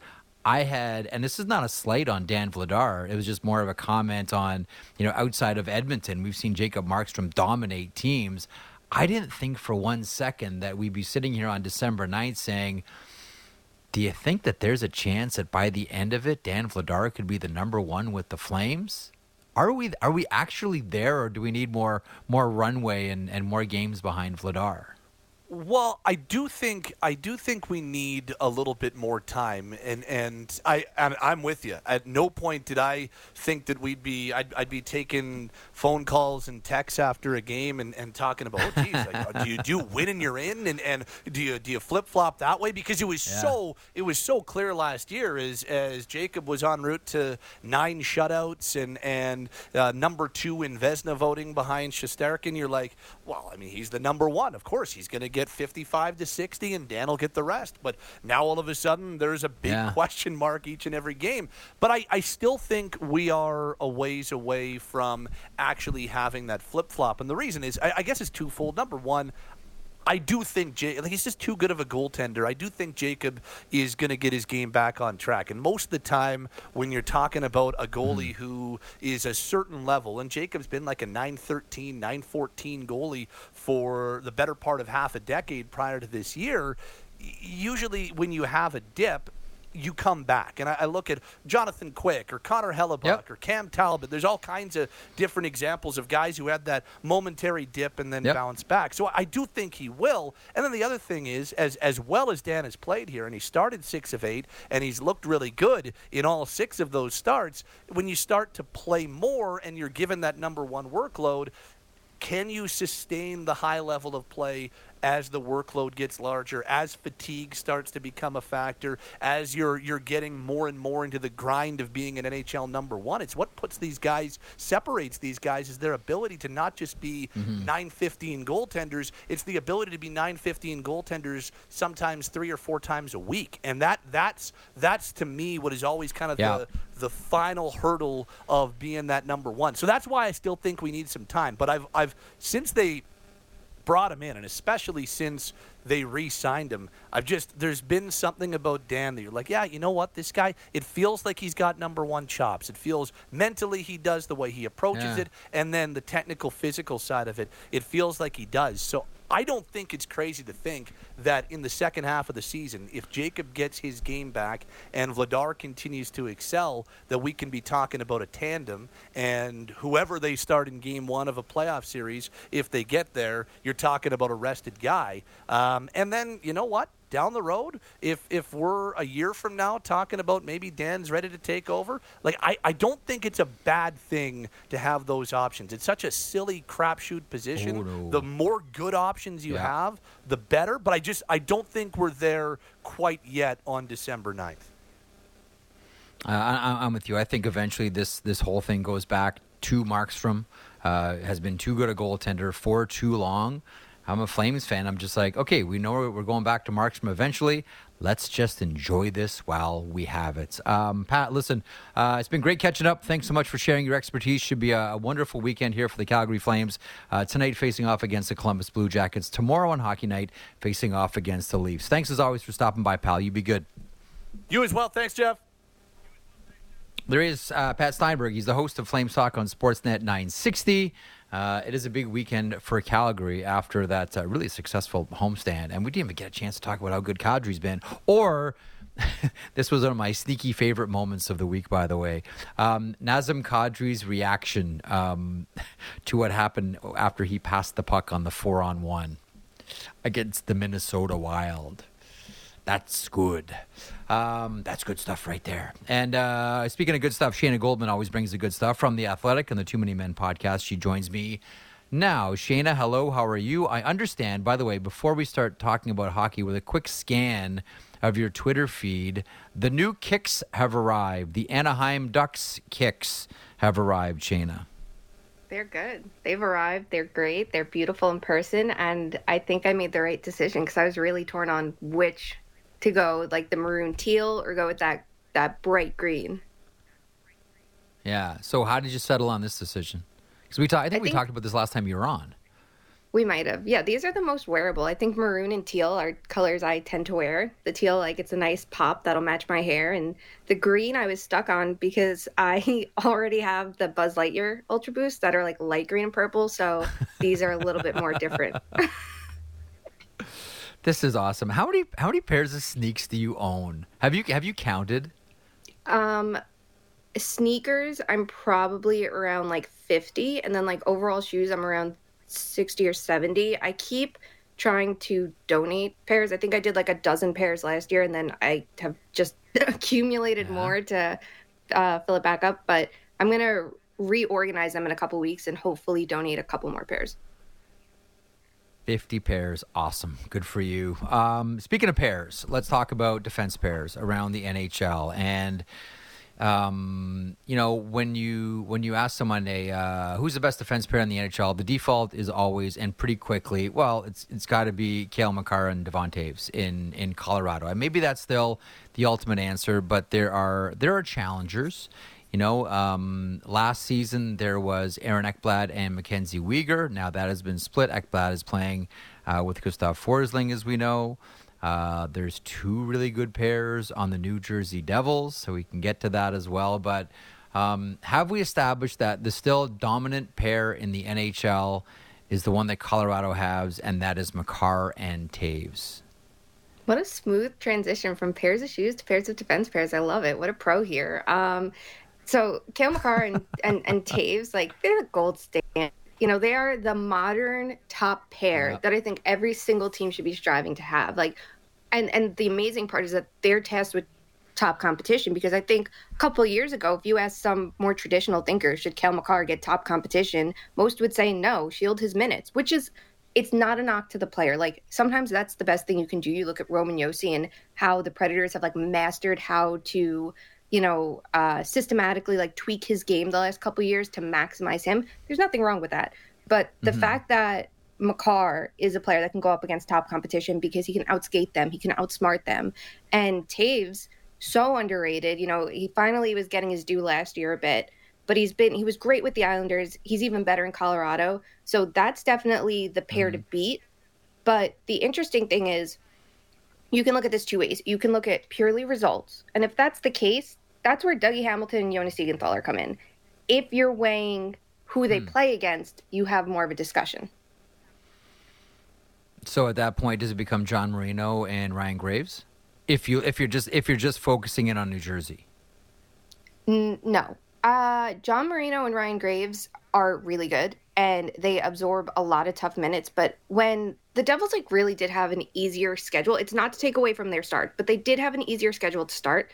I had, and this is not a slight on Dan Vladar. It was just more of a comment on, you know, outside of Edmonton, we've seen Jacob Markstrom dominate teams. I didn't think for one second that we'd be sitting here on December 9th saying, do you think that there's a chance that by the end of it, Dan Vladar could be the number one with the Flames? Are we are we actually there, or do we need more more runway and, and more games behind Vladar? Well, I do think I do think we need a little bit more time, and and I I'm with you. At no point did I think that we'd be I'd, I'd be taking phone calls and texts after a game and, and talking about oh geez, like, do you do you win and you're in, and, and do you do you flip flop that way because it was yeah. so it was so clear last year as as Jacob was en route to nine shutouts and and uh, number two in Vezina voting behind Shesterkin. You're like, well, I mean he's the number one, of course he's going to get get 55 to 60 and Dan will get the rest. But now all of a sudden there's a big yeah. question mark each and every game. But I, I still think we are a ways away from actually having that flip flop. And the reason is, I, I guess, it's twofold. Number one, I do think Jay, like he's just too good of a goaltender. I do think Jacob is going to get his game back on track. And most of the time, when you're talking about a goalie mm-hmm. who is a certain level, and Jacob's been like a 913, 914 goalie for the better part of half a decade prior to this year, usually when you have a dip, you come back. And I, I, look at Jonathan Quick or Connor Hellebuyck yep. or Cam Talbot. There's all kinds of different examples of guys who had that momentary dip and then yep. bounce back. So I do think he will. And then the other thing is, as as well as Dan has played here, and he started six of eight, and he's looked really good in all six of those starts. When you start to play more and you're given that number one workload, can you sustain the high level of play as the workload gets larger, as fatigue starts to become a factor, as you're you're getting more and more into the grind of being an NHL number one. It's what puts these guys separates these guys is their ability to not just be mm-hmm. 915 goaltenders. It's the ability to be 915 goaltenders sometimes three or four times a week, and that that's that's to me what is always kind of yeah. the the final hurdle of being that number one. So that's why I still think we need some time. But I've I've since they brought him in, and especially since they re-signed him, I've just there's been something about Dan that you're like, yeah, you know what, this guy, it feels like he's got number one chops. It feels mentally he does the way he approaches yeah. it, and then the technical, physical side of it, it feels like he does. So I don't think it's crazy to think that in the second half of the season, if Jacob gets his game back and Vladar continues to excel, that we can be talking about a tandem. And whoever they start in game one of a playoff series, if they get there, you're talking about a rested guy. Um, and then, you know what? Down the road, if if we're a year from now talking about maybe Dan's ready to take over, like I, I don't think it's a bad thing to have those options. It's such a silly crapshoot position. Oh, no. The more good options you yeah. have, the better. But I just I don't think we're there quite yet on December 9th. Uh, I, am with you. I think eventually this this whole thing goes back to Markstrom. Uh, has been too good a goaltender for too long. I'm a Flames fan. I'm just like, okay, we know we're going back to Markstrom eventually. Let's just enjoy this while we have it. Um, Pat, listen, uh, it's been great catching up. Thanks so much for sharing your expertise. Should be a, a wonderful weekend here for the Calgary Flames. Uh, tonight, facing off against the Columbus Blue Jackets. Tomorrow on Hockey Night, facing off against the Leafs. Thanks as always for stopping by, pal. You be good. You as well. Thanks, Jeff. There is uh, Pat Steinberg. He's the host of Flames Talk on Sportsnet 960. Uh, it is a big weekend for Calgary after that uh, really successful homestand, and we didn't even get a chance to talk about how good Kadri's been, or this was one of my sneaky favorite moments of the week, by the way. Um, Nazem Kadri's reaction um, to what happened after he passed the puck on the four on one against the Minnesota Wild. That's good. Um, that's good stuff right there. And uh, speaking of good stuff, Shayna Goldman always brings the good stuff from The Athletic and the Too Many Men podcast. She joins me now. Shayna, hello. How are you? I understand, by the way, before we start talking about hockey, with a quick scan of your Twitter feed, the new kicks have arrived. The Anaheim Ducks kicks have arrived, Shayna. They're good. They've arrived. They're great. They're beautiful in person. And I think I made the right decision because I was really torn on which to go like the maroon teal or go with that that bright green. Yeah. So how did you settle on this decision? Because we talked. I think I we think- talked about this last time you were on. We might have. Yeah, these are the most wearable. I think maroon and teal are colors I tend to wear. The teal, like, it's a nice pop that'll match my hair. And the green I was stuck on because I already have the Buzz Lightyear Ultra Boost that are like light green and purple. So these are a little bit more different. This is awesome. How many how many pairs of sneaks do you own? Have you have you counted? Um, sneakers, I'm probably around like 50. And then, like, overall shoes, I'm around 60 or 70. I keep trying to donate pairs. I think I did like a dozen pairs last year, and then I have just accumulated more to uh, fill it back up. But I'm going to reorganize them in a couple weeks and hopefully donate a couple more pairs. 50 pairs. Awesome. Good for you. Um, speaking of pairs, let's talk about defense pairs around the NHL. And um, you know, when you when you ask someone a uh, who's the best defense pair in the NHL, the default is always and pretty quickly. Well, it's it's got to be Cale Makar and Devon Toews in in Colorado, and maybe that's still the ultimate answer. But there are there are challengers. You know, um, last season there was Aaron Ekblad and Mackenzie Weegar. Now that has been split. Ekblad is playing uh, with Gustav Forsling, as we know. Uh, there's two really good pairs on the New Jersey Devils, so we can get to that as well. But um, have we established that the still dominant pair in the NHL is the one that Colorado has, and that is Makar and Toews? What a smooth transition from pairs of shoes to pairs of defense pairs. I love it. What a pro here. Um, so Cale Makar and, and, and Toews, like they're the gold standard. You know, they are the modern top pair Yeah. that I think every single team should be striving to have. Like, and and the amazing part is that they're tasked with top competition because I think a couple of years ago, if you asked some more traditional thinkers, should Cale Makar get top competition, most would say no, shield his minutes, which is it's not a knock to the player. Like sometimes that's the best thing you can do. You look at Roman Josi and how the Predators have like mastered how to, you know, uh, systematically like tweak his game the last couple years to maximize him. There's nothing wrong with that. But the fact that Makar is a player that can go up against top competition because he can outskate them, he can outsmart them, and Toews so underrated. You know, he finally was getting his due last year a bit, but he's been he was great with the Islanders. He's even better in Colorado. So that's definitely the pair to beat. But the interesting thing is you can look at this two ways. You can look at purely results. And if that's the case, that's where Dougie Hamilton and Jonas Siegenthaler come in. If you're weighing who they play against, you have more of a discussion. So at that point, does it become John Marino and Ryan Graves? If you if you're just if you're just focusing in on New Jersey, N- no. Uh, John Marino and Ryan Graves are really good and they absorb a lot of tough minutes. But when the Devils like really did have an easier schedule, it's not to take away from their start, but they did have an easier schedule to start.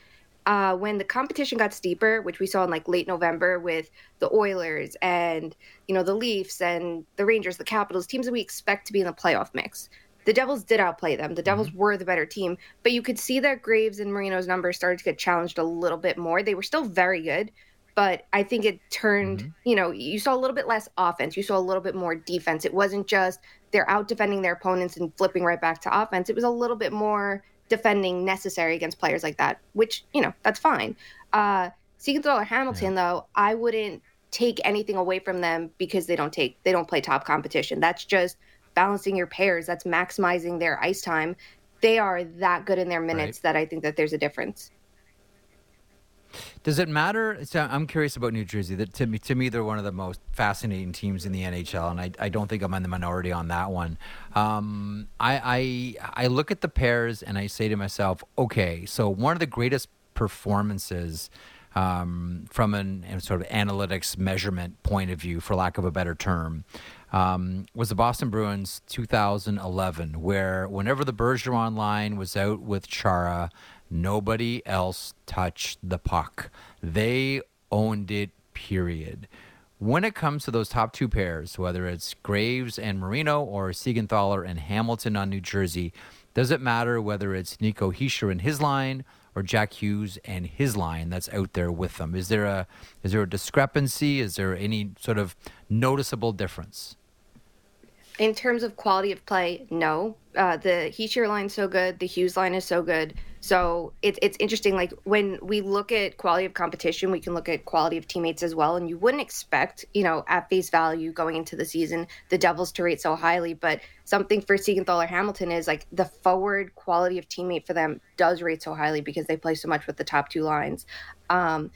Uh, when the competition got steeper, which we saw in like late November with the Oilers and you know the Leafs and the Rangers, the Capitals, teams that we expect to be in the playoff mix, the Devils did outplay them. The Devils were the better team, but you could see that Graves and Marino's numbers started to get challenged a little bit more. They were still very good, but I think it turned, you know, you saw a little bit less offense. You saw a little bit more defense. It wasn't just they're out defending their opponents and flipping right back to offense. It was a little bit more defending necessary against players like that, which, you know, that's fine. Uh Siegenthaler Hamilton, though, I wouldn't take anything away from them because they don't take they don't play top competition. That's just balancing your pairs. That's maximizing their ice time. They are that good in their minutes that I think that there's a difference. Does it matter? So I'm curious about New Jersey. That to me, to me, they're one of the most fascinating teams in the NHL, and I, I don't think I'm in the minority on that one. Um, I, I I look at the pairs and I say to myself, okay, so one of the greatest performances um, from an, sort of analytics measurement point of view, for lack of a better term, um, was the Boston Bruins 2011, where whenever the Bergeron line was out with Chara, nobody else touched the puck. They owned it, period. When it comes to those top two pairs, whether it's Graves and Marino or Siegenthaler and Hamilton on New Jersey, does it matter whether it's Nico Hischier and his line or Jack Hughes and his line that's out there with them? Is there a is there a discrepancy? Is there any sort of noticeable difference? In terms of quality of play, no. Uh, the Hischier line is so good. The Hughes line is so good. So it's it's interesting. Like when we look at quality of competition, we can look at quality of teammates as well. And you wouldn't expect, you know, at face value going into the season, the Devils to rate so highly. But something for Siegenthaler Hamilton is like the forward quality of teammate for them does rate so highly because they play so much with the top two lines. Um,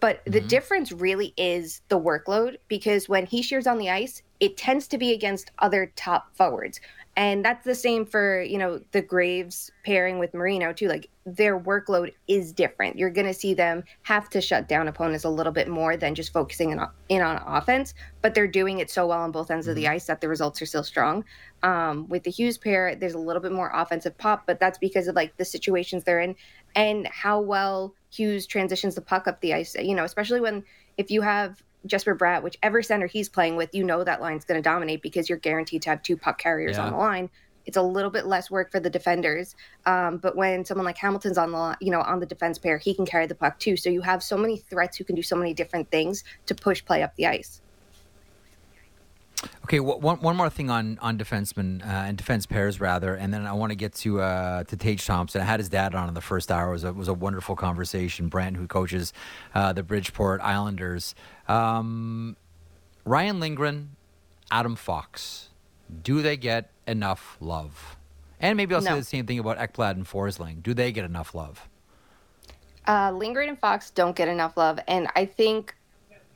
but the mm-hmm. difference really is the workload because when Hischier's on the ice, it tends to be against other top forwards. And that's the same for, you know, the Graves pairing with Marino too. Like their workload is different. You're going to see them have to shut down opponents a little bit more than just focusing in on, in on offense, but they're doing it so well on both ends mm-hmm. of the mm-hmm. ice that the results are still strong. Um, with the Hughes pair, there's a little bit more offensive pop, but that's because of like the situations they're in and how well Hughes transitions the puck up the ice. You know, especially when if you have Jesper Bratt, whichever center he's playing with, you know that line's going to dominate because you're guaranteed to have two puck carriers yeah. on the line. It's a little bit less work for the defenders, um, but when someone like Hamilton's on the you know on the defense pair, he can carry the puck too. So you have so many threats who can do so many different things to push play up the ice. Okay, well, one one more thing on on defensemen uh, and defense pairs rather, and then I want to get to uh, to Tage Thompson. I had his dad on in the first hour. It was a, it was a wonderful conversation. Brent, who coaches uh, the Bridgeport Islanders, um, Ryan Lindgren, Adam Fox. Do they get enough love? And maybe I'll no. say the same thing about Ekblad and Forsling. Do they get enough love? Uh, Lindgren and Fox don't get enough love, and I think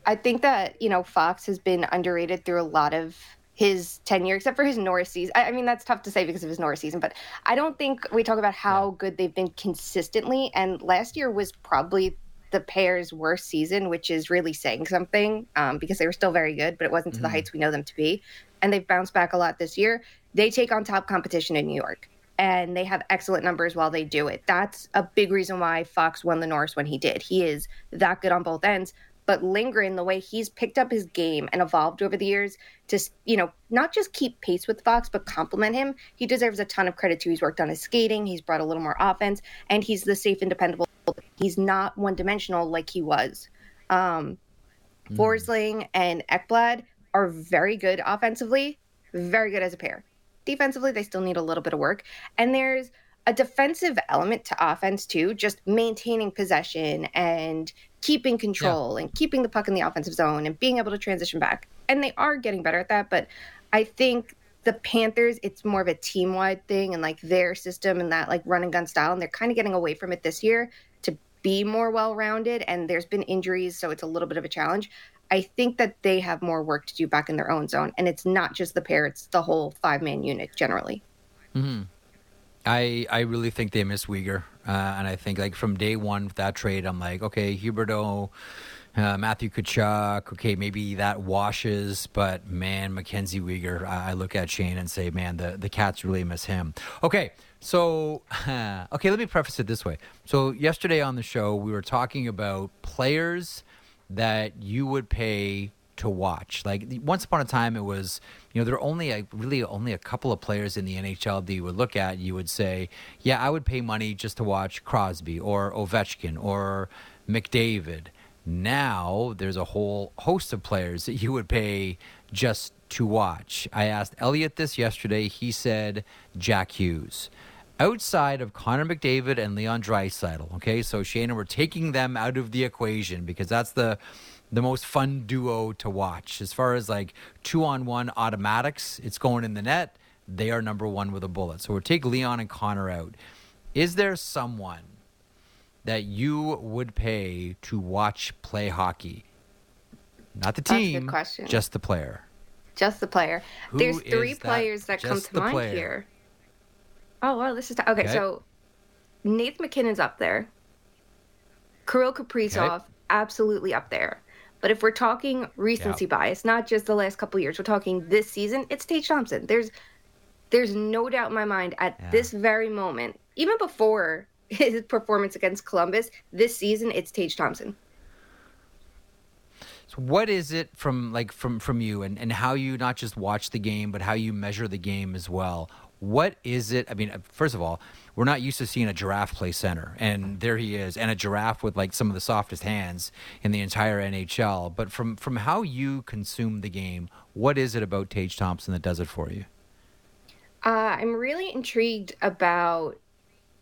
I think that you know Fox has been underrated through a lot of his tenure, except for his Norris season. I, I mean, that's tough to say because of his Norris season, but I don't think we talk about how yeah. good they've been consistently. And last year was probably the pair's worst season, which is really saying something um, because they were still very good, but it wasn't to mm-hmm. the heights we know them to be. And they've bounced back a lot this year. They take on top competition in New York and they have excellent numbers while they do it. That's a big reason why Fox won the Norris when he did. He is that good on both ends. But Lindgren, the way he's picked up his game and evolved over the years to, you know, not just keep pace with Fox, but complement him, he deserves a ton of credit too. He's worked on his skating, he's brought a little more offense, and he's the safe and dependable. He's not one dimensional like he was. Um, mm. Forsling and Ekblad are very good offensively, very good as a pair. Defensively, they still need a little bit of work. And there's a defensive element to offense too, just maintaining possession and keeping control yeah. and keeping the puck in the offensive zone and being able to transition back. And they are getting better at that, but I think the Panthers, it's more of a team wide thing and like their system and that like run and gun style. And they're kind of getting away from it this year to be more well rounded. And there's been injuries, so it's a little bit of a challenge. I think that they have more work to do back in their own zone. And it's not just the pair, it's the whole five man unit generally. Mm-hmm. I I really think they miss Weegar, uh, and I think like from day one with that trade, I'm like, okay, Huberdeau, uh, Matthew Tkachuk, okay, maybe that washes, but man, Mackenzie Weegar, I, I look at Shane and say, man, the the Cats really miss him. Okay, so okay, let me preface it this way. So yesterday on the show, we were talking about players that you would pay to watch. Like once upon a time, it was you know there are only a, really only a couple of players in the NHL that you would look at. You would say, yeah, I would pay money just to watch Crosby or Ovechkin or McDavid. Now there's a whole host of players that you would pay just to watch. I asked Elliotte this yesterday. He said Jack Hughes outside of Connor McDavid and Leon Draisaitl. Okay, so Shane, we're taking them out of the equation because that's the the most fun duo to watch. As far as like two on one automatics, it's going in the net. They are number one with a bullet. So we'll take Leon and Connor out. Is there someone that you would pay to watch play hockey? Not the team, just the player. Just the player. Who There's three players that, that come to mind player? here. Oh well, this is t- okay, okay. So Nathan MacKinnon's up there. Kirill Kaprizov, okay. absolutely up there. But if we're talking recency yeah. bias, not just the last couple years, we're talking this season, it's Tage Thompson. There's there's no doubt in my mind at yeah. this very moment, even before his performance against Columbus, this season it's Tage Thompson. So what is it from like from from you and, and how you not just watch the game but how you measure the game as well? What is it? I mean, uh, first of all, we're not used to seeing a giraffe play center, and there he is, and a giraffe with like some of the softest hands in the entire NHL. But from from how you consume the game, what is it about Tage Thompson that does it for you? Uh, I'm really intrigued about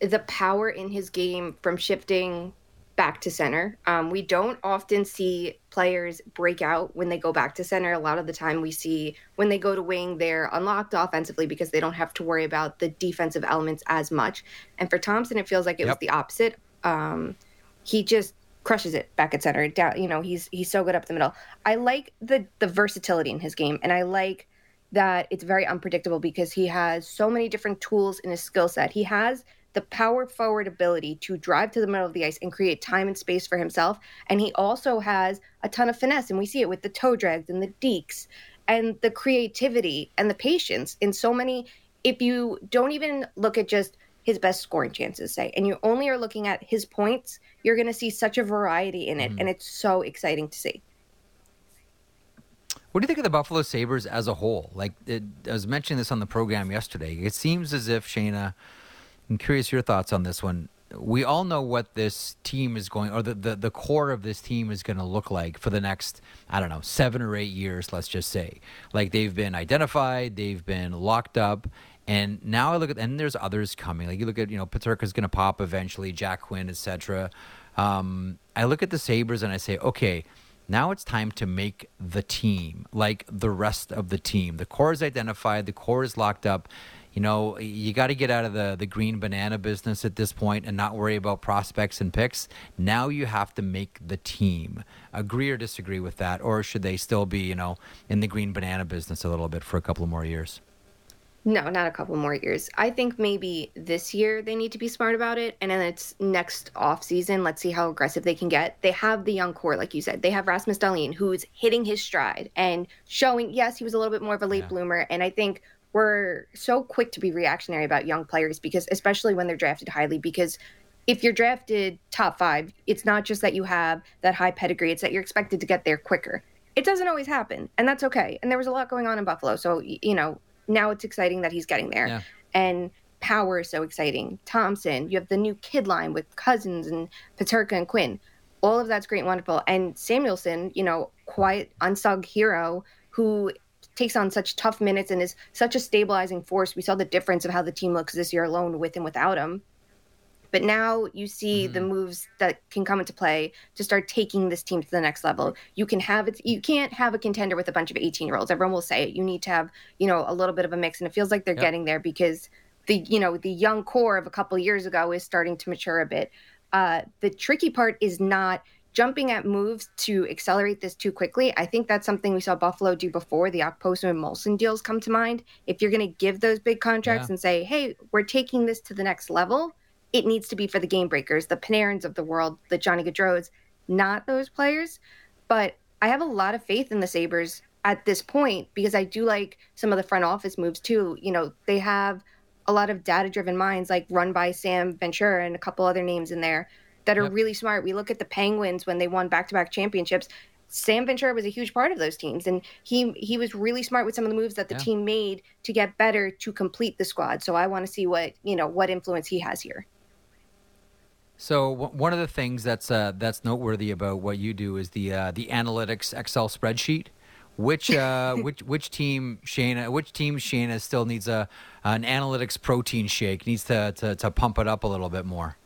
the power in his game from shifting back to center. Um, we don't often see players break out when they go back to center. A lot of the time, we see when they go to wing, they're unlocked offensively because they don't have to worry about the defensive elements as much. And for Thompson, it feels like it yep. was the opposite. Um, he just crushes it back at center. Down, you know, he's he's so good up the middle. I like the the versatility in his game, and I like that it's very unpredictable because he has so many different tools in his skill set. He has the power forward ability to drive to the middle of the ice and create time and space for himself. And he also has a ton of finesse, and we see it with the toe drags and the dekes and the creativity and the patience in so many. If you don't even look at just his best scoring chances, say, and you only are looking at his points, you're going to see such a variety in it, mm-hmm. and it's so exciting to see. What do you think of the Buffalo Sabres as a whole? Like, it, I was mentioning this on the program yesterday. It seems as if Shayna I'm curious your thoughts on this one. We all know what this team is going, or the, the, the core of this team is going to look like for the next, I don't know, seven or eight years, let's just say. Like they've been identified, they've been locked up, and now I look at, and there's others coming. Like you look at, you know, Peterka's going to pop eventually, Jack Quinn, etc. Um, I look at the Sabres and I say, okay, now it's time to make the team like the rest of the team. The core is identified, the core is locked up you know, you got to get out of the, the green banana business at this point and not worry about prospects and picks. Now you have to make the team. Agree or disagree with that? Or should they still be, you know, in the green banana business a little bit for a couple more years? No, not a couple more years. I think maybe this year they need to be smart about it. And then it's next off season. Let's see how aggressive they can get. They have the young core, like you said. They have Rasmus Dahlin, who's hitting his stride and showing, yes, he was a little bit more of a late yeah. bloomer. And I think we're so quick to be reactionary about young players because especially when they're drafted highly because if you're drafted top five it's not just that you have that high pedigree it's that you're expected to get there quicker. It doesn't always happen and that's okay and there was a lot going on in buffalo so you know now it's exciting that he's getting there. Yeah. and power is so exciting. Thompson you have the new kid line with Cozens and peterka and quinn. All of that's great and wonderful and Samuelsson, you know quiet unsung hero who takes on such tough minutes and is such a stabilizing force. We saw the difference of how the team looks this year alone with and without him. But now you see mm-hmm. the moves that can come into play to start taking this team to the next level. You can have it. You can't have a contender with a bunch of 18 year olds. Everyone will say it. You need to have, you know, a little bit of a mix, and it feels like they're yep. getting there because the, you know, the young core of a couple years ago is starting to mature a bit. Uh, the tricky part is not jumping at moves to accelerate this too quickly. I think that's something we saw Buffalo do before. The Okposo and Molson deals come to mind. If you're going to give those big contracts yeah. and say, hey, we're taking this to the next level, it needs to be for the game breakers, the Panarins of the world, the Johnny Gaudreaus, not those players. But I have a lot of faith in the Sabres at this point because I do like some of the front office moves too. You know, they have a lot of data driven minds like run by Sam Ventura and a couple other names in there that are yep. really smart. We look at the Penguins when they won back to back championships. Sam Ventura was a huge part of those teams, and he he was really smart with some of the moves that the yeah. team made to get better to complete the squad. So I want to see what you know what influence he has here. So one of the things that's uh, that's noteworthy about what you do is the uh, the analytics Excel spreadsheet. Which uh, which which team Shayna which team Shayna still needs a an analytics protein shake needs to, to to pump it up a little bit more.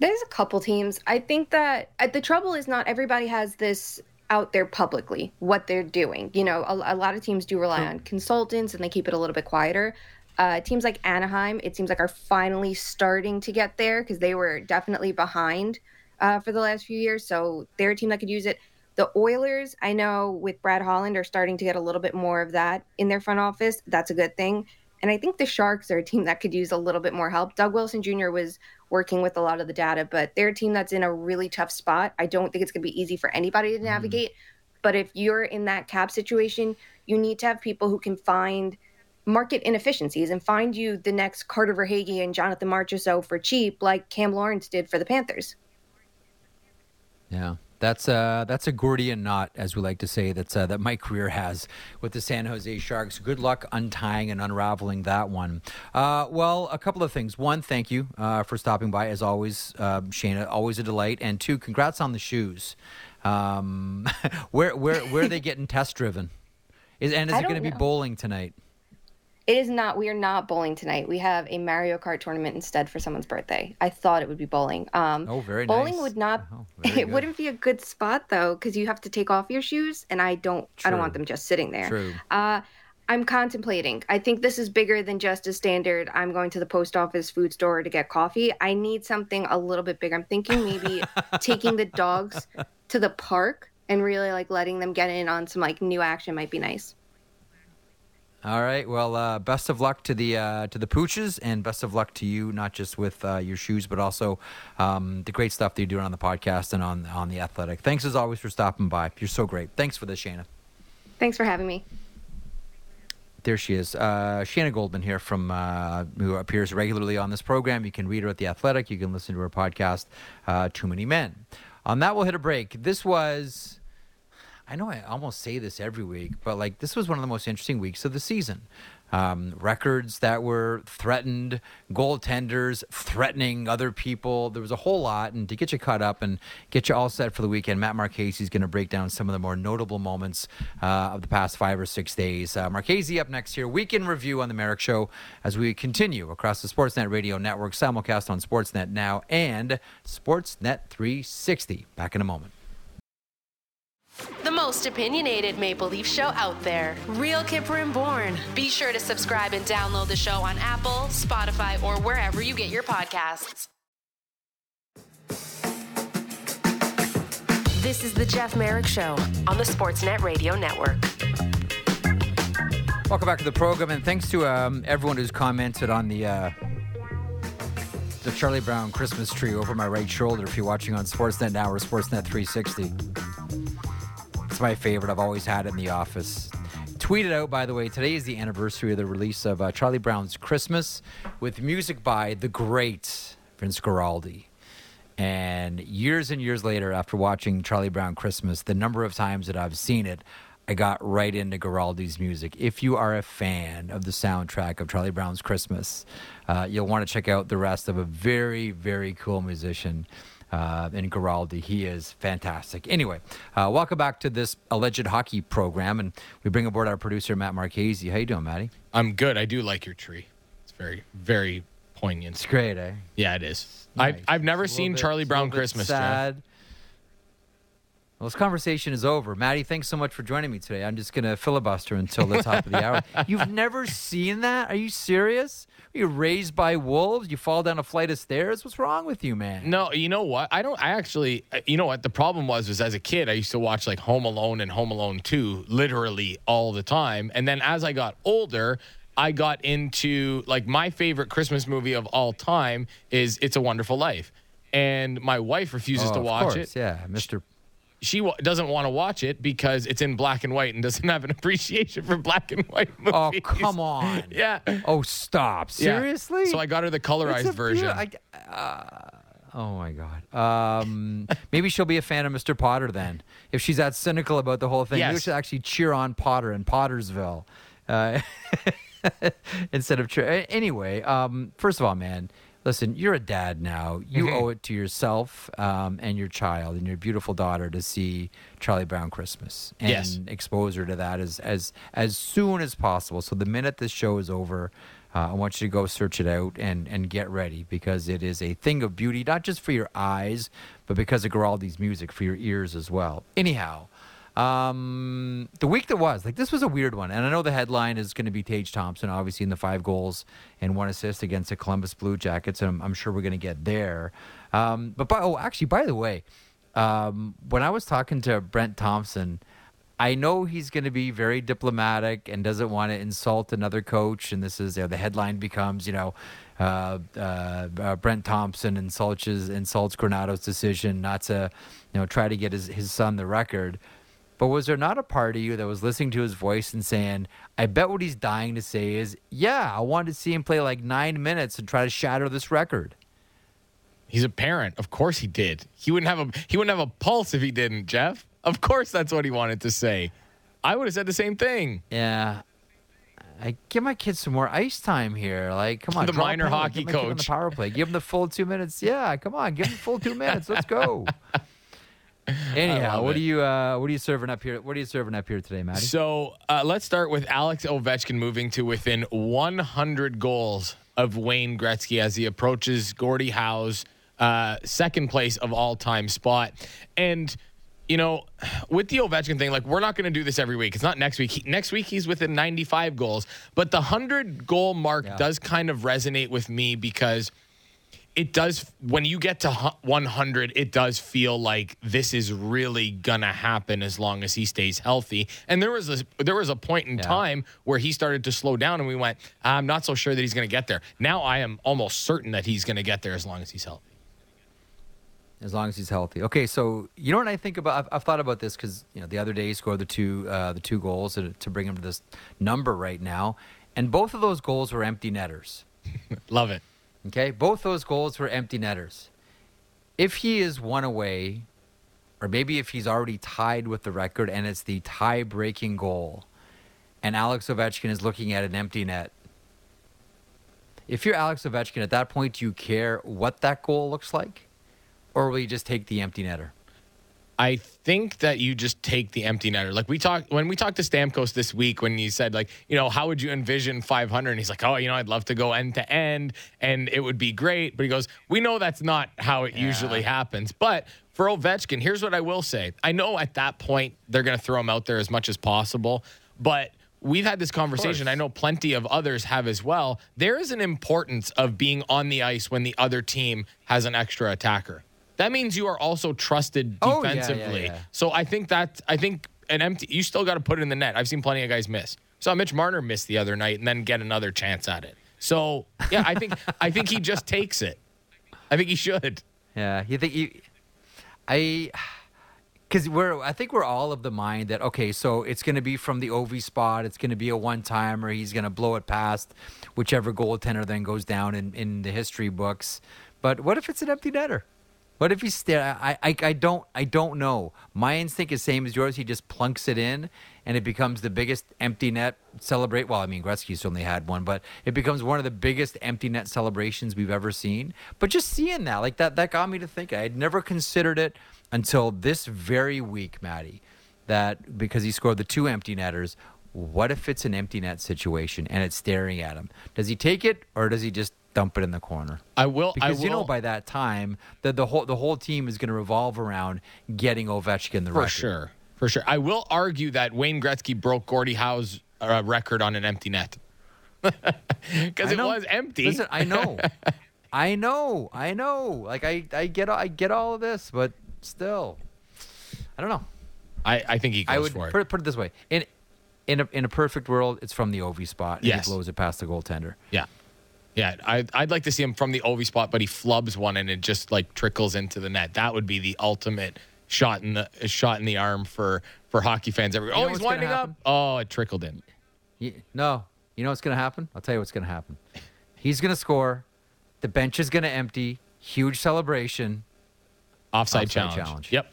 There's a couple teams. I think that uh, the trouble is not everybody has this out there publicly what they're doing. You know, a, a lot of teams do rely on consultants and they keep it a little bit quieter. Uh, teams like Anaheim, it seems like are finally starting to get there because they were definitely behind uh, for the last few years. So they're a team that could use it. The Oilers, I know with Brad Holland, are starting to get a little bit more of that in their front office. That's a good thing. And I think the Sharks are a team that could use a little bit more help. Doug Wilson Jr. was working with a lot of the data, but they're a team that's in a really tough spot. I don't think it's going to be easy for anybody to mm-hmm. navigate. Mm-hmm. But if you're in that cap situation, you need to have people who can find market inefficiencies and find you the next Carter Verhaeghe and Jonathan Marchessault for cheap, like Cam Lawrence did for the Panthers. Yeah. That's uh that's a Gordian knot, as we like to say, that's uh, that Mike Grier has with the San Jose Sharks. Good luck untying and unraveling that one. Uh, well, a couple of things. One, thank you uh, for stopping by, as always, uh, Shayna. Always a delight. And two, congrats on the shoes. Um, where where where are they getting test driven? Is and is I it going to be bowling tonight? It is not. We are not bowling tonight. We have a Mario Kart tournament instead for someone's birthday. I thought it would be bowling. Um, Oh, very bowling nice. would not. Oh, it good. wouldn't be a good spot though, because you have to take off your shoes, and I don't. I don't want them just sitting there. True. Uh, I'm contemplating. I think this is bigger than just a standard. I'm going to the post office food store to get coffee. I need something a little bit bigger. I'm thinking maybe taking the dogs to the park and really like letting them get in on some like new action might be nice. All right. Well, uh, best of luck to the uh, to the pooches, and best of luck to you, not just with uh, your shoes, but also um, the great stuff that you're doing on the podcast and on on the athletic. Thanks as always for stopping by. You're so great. Thanks for this, Shayna. Thanks for having me. There she is, uh, Shayna Goldman here from uh, who appears regularly on this program. You can read her at the Athletic. You can listen to her podcast, uh, Too Many Men. On that, we'll hit a break. This was. I know I almost say this every week, but like this was one of the most interesting weeks of the season. Um, records that were threatened, goaltenders threatening other people. There was a whole lot, and to get you caught up and get you all set for the weekend, Matt Marchese is going to break down some of the more notable moments uh, of the past five or six days. Uh, Marchese up next here, weekend review on the Marek Show as we continue across the Sportsnet Radio Network, simulcast on Sportsnet now and Sportsnet 360. Back in a moment. The most opinionated Maple Leaf show out there. Real Kyper and Bourne. Be sure to subscribe and download the show on Apple, Spotify, or wherever you get your podcasts. This is the Jeff Marek Show on the Sportsnet Radio Network. Welcome back to the program, and thanks to um, everyone who's commented on the uh, the Charlie Brown Christmas tree over my right shoulder. If you're watching on Sportsnet now or Sportsnet 360, my favorite. I've always had it in the office. Tweeted out, by the way, today is the anniversary of the release of uh, Charlie Brown's Christmas with music by the great Vince Guaraldi. And years and years later, after watching Charlie Brown Christmas, the number of times that I've seen it, I got right into Guaraldi's music. If you are a fan of the soundtrack of Charlie Brown's Christmas, uh, you'll want to check out the rest of a very, very cool musician uh, in Guaraldi. He is fantastic. Anyway, uh, welcome back to this alleged hockey program, and we bring aboard our producer Matt Marchese. How you doing, Matty? I'm good. I do like your tree. It's very, very poignant. It's great, eh? Yeah, it is. Nice. I, I've never seen bit- Charlie Brown Christmas. Jeff. Sad. Well, this conversation is over. Maddie, thanks so much for joining me today. I'm just going to filibuster until the top of the hour. You've never seen that? Are you serious? Are you raised by wolves? You fall down a flight of stairs? What's wrong with you, man? No, you know what? I don't. I actually. You know what? The problem was, was as a kid, I used to watch like Home Alone and Home Alone Two, literally all the time. And then as I got older, I got into like my favorite Christmas movie of all time is It's a Wonderful Life, and my wife refuses Oh, to of watch course, it. Yeah, Mr. She w- doesn't want to watch it because it's in black and white and doesn't have an appreciation for black and white movies. Oh, come on. Yeah. Oh, stop. Yeah. Seriously? So I got her the colorized version. I- uh, oh my god. Um, maybe she'll be a fan of Mr. Potter then. If she's that cynical about the whole thing, maybe Yes. she'll actually cheer on Potter in Pottersville. Uh, instead of cheer. Anyway, um, first of all, man, listen, you're a dad now. You Mm-hmm. owe it to yourself um, and your child and your beautiful daughter to see Charlie Brown Christmas and Yes. expose her to that as as as soon as possible. So the minute this show is over. Uh, I want you to go search it out and, and get ready because it is a thing of beauty, not just for your eyes, but because of Guaraldi's music for your ears as well. Anyhow, um, the week that was, like, this was a weird one. And I know the headline is going to be Tage Thompson, obviously, in the five goals and one assist against the Columbus Blue Jackets. And I'm, I'm sure we're going to get there. Um, but, by, oh, actually, by the way, um, when I was talking to Brent Thompson, I know he's going to be very diplomatic and doesn't want to insult another coach. And this is you know, the headline becomes, you know, uh, uh, uh, Brent Thompson insults insults Granato's decision not to, you know, try to get his, his son the record. But was there not a part of you that was listening to his voice and saying, I bet what he's dying to say is, yeah, I wanted to see him play like nine minutes and try to shatter this record? He's a parent. Of course he did. He wouldn't have a he wouldn't have a pulse if he didn't, Jeff. Of course that's what he wanted to say. I would have said the same thing. Yeah. I give my kids some more ice time here. Like, come on, The minor hockey kid on the coach. power play. Give them the full two minutes. Yeah, come on, give them the full two minutes. Let's go. Anyhow, what it. are you uh, what are you serving up here? What are you serving up here today, Matty? So uh, let's start with Alex Ovechkin moving to within 100 goals of Wayne Gretzky as he approaches Gordie Howe's uh, second place of all time spot. And, you know, with the Ovechkin thing, like, we're not going to do this every week. It's not next week. He, next week, he's within 95 goals. But the 100 goal mark Yeah. does kind of resonate with me because it does when you get to 100 it does feel like this is really gonna happen as long as he stays healthy and there was a there was a point in Yeah. time where he started to slow down and we went i'm not so sure that he's gonna get there now i am almost certain that he's gonna get there as long as he's healthy As long as he's healthy. Okay, so you know what I think about? I've, I've thought about this because you know the other day he scored the two uh, the two goals to, to bring him to this number right now, and both of those goals were empty netters. love it Okay, both those goals were empty netters. If he is one away, or maybe if he's already tied with the record and it's the tie breaking goal, and Alex Ovechkin is looking at an empty net. If you're Alex Ovechkin at that point, do you care what that goal looks like? Or will you just take the empty netter? I think that you just take the empty netter. Like we talked when we talked to Stamkos this week when he said like, you know, how would you envision 500? And he's like, oh, you know, I'd love to go end to end and it would be great. But he goes, we know that's not how it usually happens. But for Ovechkin, here's what I will say. I know at that point they're going to throw him out there as much as possible, but we've had this conversation. I know plenty of others have as well. There is an importance of being on the ice when the other team has an extra attacker. That means you are also trusted Oh, yeah, yeah, defensively. yeah. So I think that I think an empty you still got to put it in the net. I've seen plenty of guys miss. Saw Mitch Marner miss the other night and then get another chance at it. So yeah, I think I think he just takes it. I think he should. Yeah, you think you? I, because we're I think we're all of the mind that okay, so it's going to be from the OV spot. It's going to be a one timer. He's going to blow it past whichever goaltender then goes down in in the history books. But what if it's an empty netter? What if he's still? I, I I don't I don't know. My instinct is same as yours. He just plunks it in, and it becomes the biggest empty net celebrate. Well, I mean Gretzky's only had one, but it becomes one of the biggest empty net celebrations we've ever seen. But just seeing that, like that, that got me to think. I had never considered it until this very week, Maddie. That because he scored the two empty netters. What if it's an empty net situation and it's staring at him? Does he take it or does he just dump it in the corner? I will. I Because will you know by that time that the whole the whole team is going to revolve around getting Ovechkin the for record. sure, for sure. I will argue that Wayne Gretzky broke Gordie Howe's uh, record on an empty net because it know. was empty. Listen, I know, I know, I know. Like I, I get, I get all of this, but still, I don't know. I, I think he goes I would for it. put, it- put it this way: in in a, in a perfect world, it's from the OV spot. And Yes. he blows it past the goaltender. Yeah. Yeah, I, I'd like to see him from the Ovi spot, but he flubs one and it just like trickles into the net. That would be the ultimate shot in the shot in the arm for for hockey fans everywhere. know oh, he's winding up. Oh, it trickled in. You, no, you know what's going to happen? I'll tell you what's going to happen. He's going to score. The bench is going to empty. Huge celebration, Offside, Offside challenge. challenge. Yep.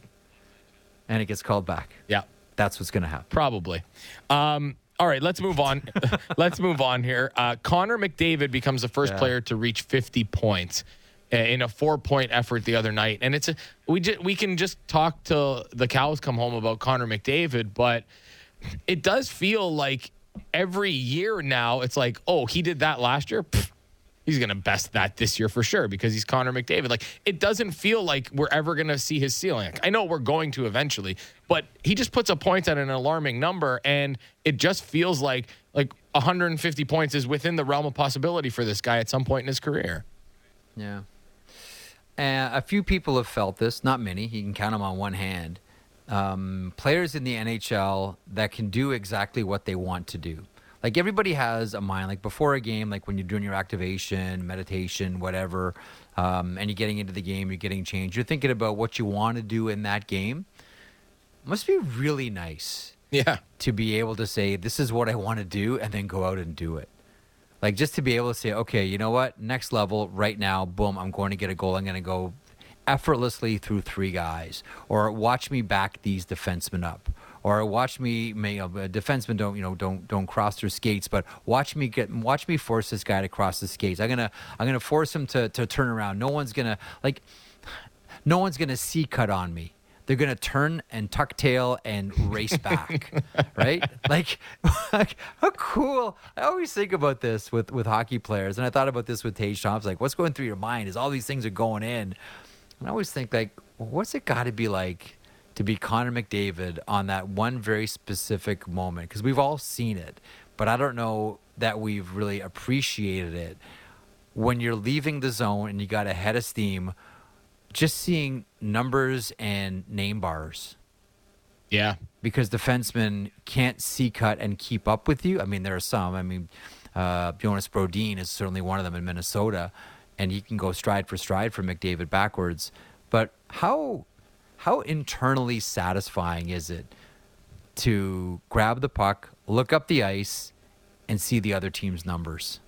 and it gets called back. Yeah. That's what's going to happen. Probably. Um, all right, let's move on. let's move on here. Uh, Connor McDavid becomes the first Yeah. player to reach 50 points uh, in a four-point effort the other night, and it's a, we just, we can just talk till the cows come home about Connor McDavid, but it does feel like every year now it's like, oh, he did that last year. Pfft, he's going to best that this year for sure because he's Connor McDavid. Like it doesn't feel like we're ever going to see his ceiling. Like, I know we're going to eventually, but he just puts up points at an alarming number, and it just feels like like 150 points is within the realm of possibility for this guy at some point in his career. Yeah. Uh, a few people have felt this, not many. You can count them on one hand. Um, players in the NHL that can do exactly what they want to do. Like everybody has a mind. Like before a game, like when you're doing your activation, meditation, whatever, um, and you're getting into the game, you're getting changed. You're thinking about what you want to do in that game. Must be really nice Yeah. to be able to say, "This is what I want to do," and then go out and do it. Like just to be able to say, okay, you know what, next level, right now, boom, I'm going to get a goal. I'm going to go effortlessly through three guys, or watch me back these defensemen up, or watch me, may, uh, know, defensemen don't, you know, don't don't cross their skates, but watch me get, watch me force this guy to cross the skates. I'm gonna, I'm gonna force him to to turn around. No one's gonna like, no one's gonna see cut on me. They're gonna turn and tuck tail and race back, right? Like, like, how cool! I always think about this with with hockey players, and I thought about this with Tage Thompson. Like, what's going through your mind? Is all these things are going in, and I always think like, what's it got to be like to be Connor McDavid on that one very specific moment? Because we've all seen it, but I don't know that we've really appreciated it when you're leaving the zone and you got a head of steam. Just seeing numbers and name bars Yeah. because defensemen can't see cut and keep up with you. I mean, there are some. I mean, uh, Jonas Brodin is certainly one of them in Minnesota, and he can go stride for stride for McDavid backwards. But how how internally satisfying is it to grab the puck, look up the ice, and see the other team's numbers?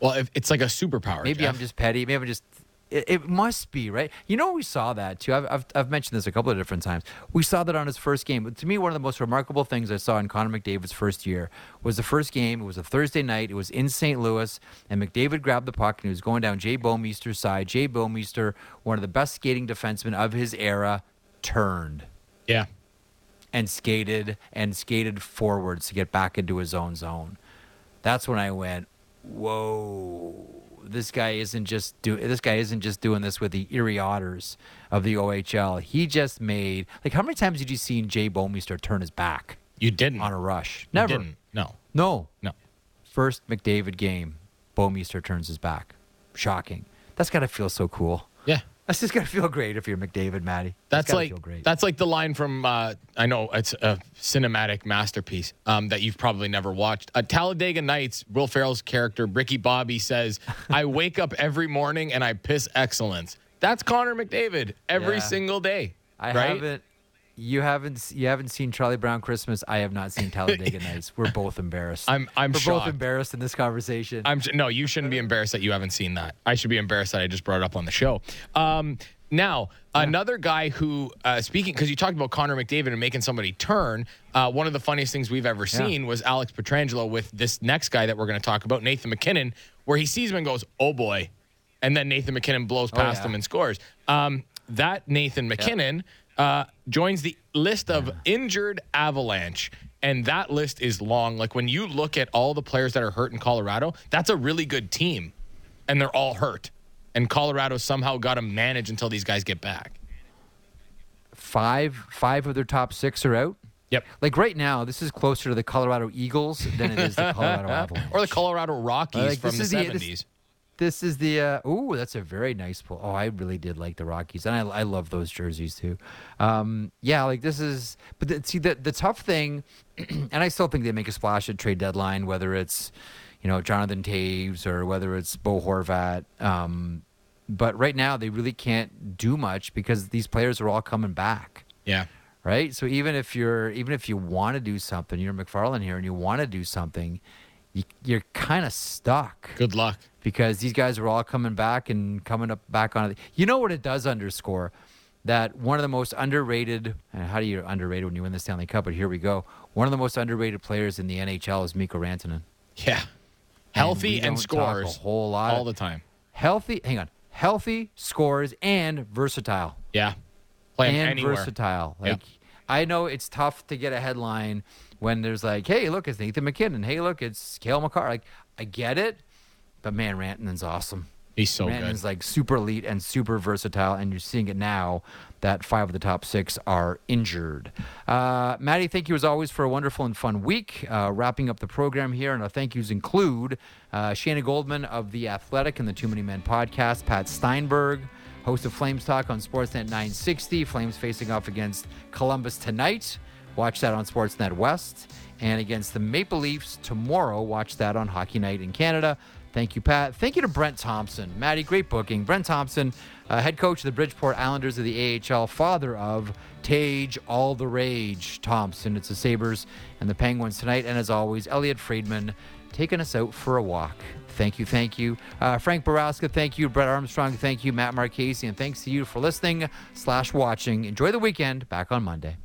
Well, if, it's like a superpower. Maybe Jeff. I'm just petty. Maybe I'm just. It, it must be right. You know, we saw that too. I've, I've I've mentioned this a couple of different times. We saw that on his first game. But to me, one of the most remarkable things I saw in Connor McDavid's first year was the first game. It was a Thursday night. It was in St. Louis, and McDavid grabbed the puck and he was going down Jay Bouwmeester's side. Jay Bouwmeester, one of the best skating defensemen of his era, turned Yeah. and skated and skated forwards to get back into his own zone. That's when I went, "Whoa! This guy isn't just do this guy isn't just doing this with the Erie Otters of the OHL. He just made like how many times did you see Jay Bouwmeester turn his back You didn't. on a rush? You Never. didn't. No. No. No. First McDavid game, Bouwmeester turns his back. Shocking. That's got to feel so cool. Yeah. That's just gonna feel great if you're McDavid, Matty. That's gotta like feel great. that's like the line from uh, I know it's a cinematic masterpiece um, that you've probably never watched. Uh, Talladega Nights. Will Ferrell's character Ricky Bobby says, "I wake up every morning and I piss excellence." That's Connor McDavid every Yeah. single day. I right? haven't. You haven't. You haven't seen Charlie Brown Christmas. I have not seen Talladega Nights. We're both embarrassed. I'm- I'm We're both embarrassed in this conversation. I'm no, you shouldn't be embarrassed that you haven't seen that. I should be embarrassed that I just brought it up on the show. Um, now, another guy who, uh, speaking, because you talked about Connor McDavid and making somebody turn, uh, one of the funniest things we've ever seen was Alex Pietrangelo with this next guy that we're going to talk about, Nathan MacKinnon, where he sees him and goes, oh boy. And then Nathan MacKinnon blows past yeah. him and scores. Um, that Nathan MacKinnon uh, joins the list of injured Avalanche. And that list is long. Like when you look at all the players that are hurt in Colorado, that's a really good team. And they're all hurt. And Colorado somehow got to manage until these guys get back. five. Five of their top six are out. Yep. Like right now, this is closer to the Colorado Eagles than it is the Colorado Avalanche. Or the Colorado Rockies Like, from the 70s. This- is the uh oh, that's a very nice pull. Oh, I really did like the Rockies, and I I love those jerseys too. Um, yeah, like this is, but the, see the the tough thing, and I still think they make a splash at trade deadline, whether it's you know Jonathan Toews or whether it's Bo Horvat. Um, but right now they really can't do much because these players are all coming back yeah. right? So even if you're even if you want to do something, you're MacFarland here, and you want to do something, you, you're kind of stuck Good luck. because these guys are all coming back and coming up back on it. You know what it does underscore that one of the most underrated. And how do you underrated when you win the Stanley Cup? But here we go. One of the most underrated players in the NHL is Mikko Rantanen. Yeah. Healthy we and, scores a whole lot all the time. Healthy. Hang on. Healthy scores and versatile. Yeah. Playing and anywhere. versatile. Yeah. Like I know it's tough to get a headline when there's like, "Hey, look, it's Nathan MacKinnon. Hey, look, it's Cale Makar." Like I get it, but man, Rantanen's awesome. He's so Rantanen's good. like super elite and super versatile, and you're seeing it now that five of the top six are injured. Uh, Maddie, thank you as always for a wonderful and fun week. Uh, wrapping up the program here, and our thank yous include uh, Shayna Goldman of The Athletic and the Too Many Men podcast, Pat Steinberg, host of Flames Talk on Sportsnet 960. Flames facing off against Columbus tonight. Watch that on Sportsnet West. And against the Maple Leafs tomorrow. Watch that on Hockey Night in Canada. Thank you, Pat. Thank you to Brent Thompson. Maddie, great booking. Brent Thompson, uh, head coach of the Bridgeport Islanders of the AHL, father of Tage All the Rage Thompson. It's the Sabres and the Penguins tonight. And as always, Elliotte Friedman taking us out for a walk. Thank you, thank you. Uh, Frank Baraska, thank you. Brett Armstrong, thank you. Matt Marchese, and thanks to you for listening slash watching. Enjoy the weekend. Back on Monday.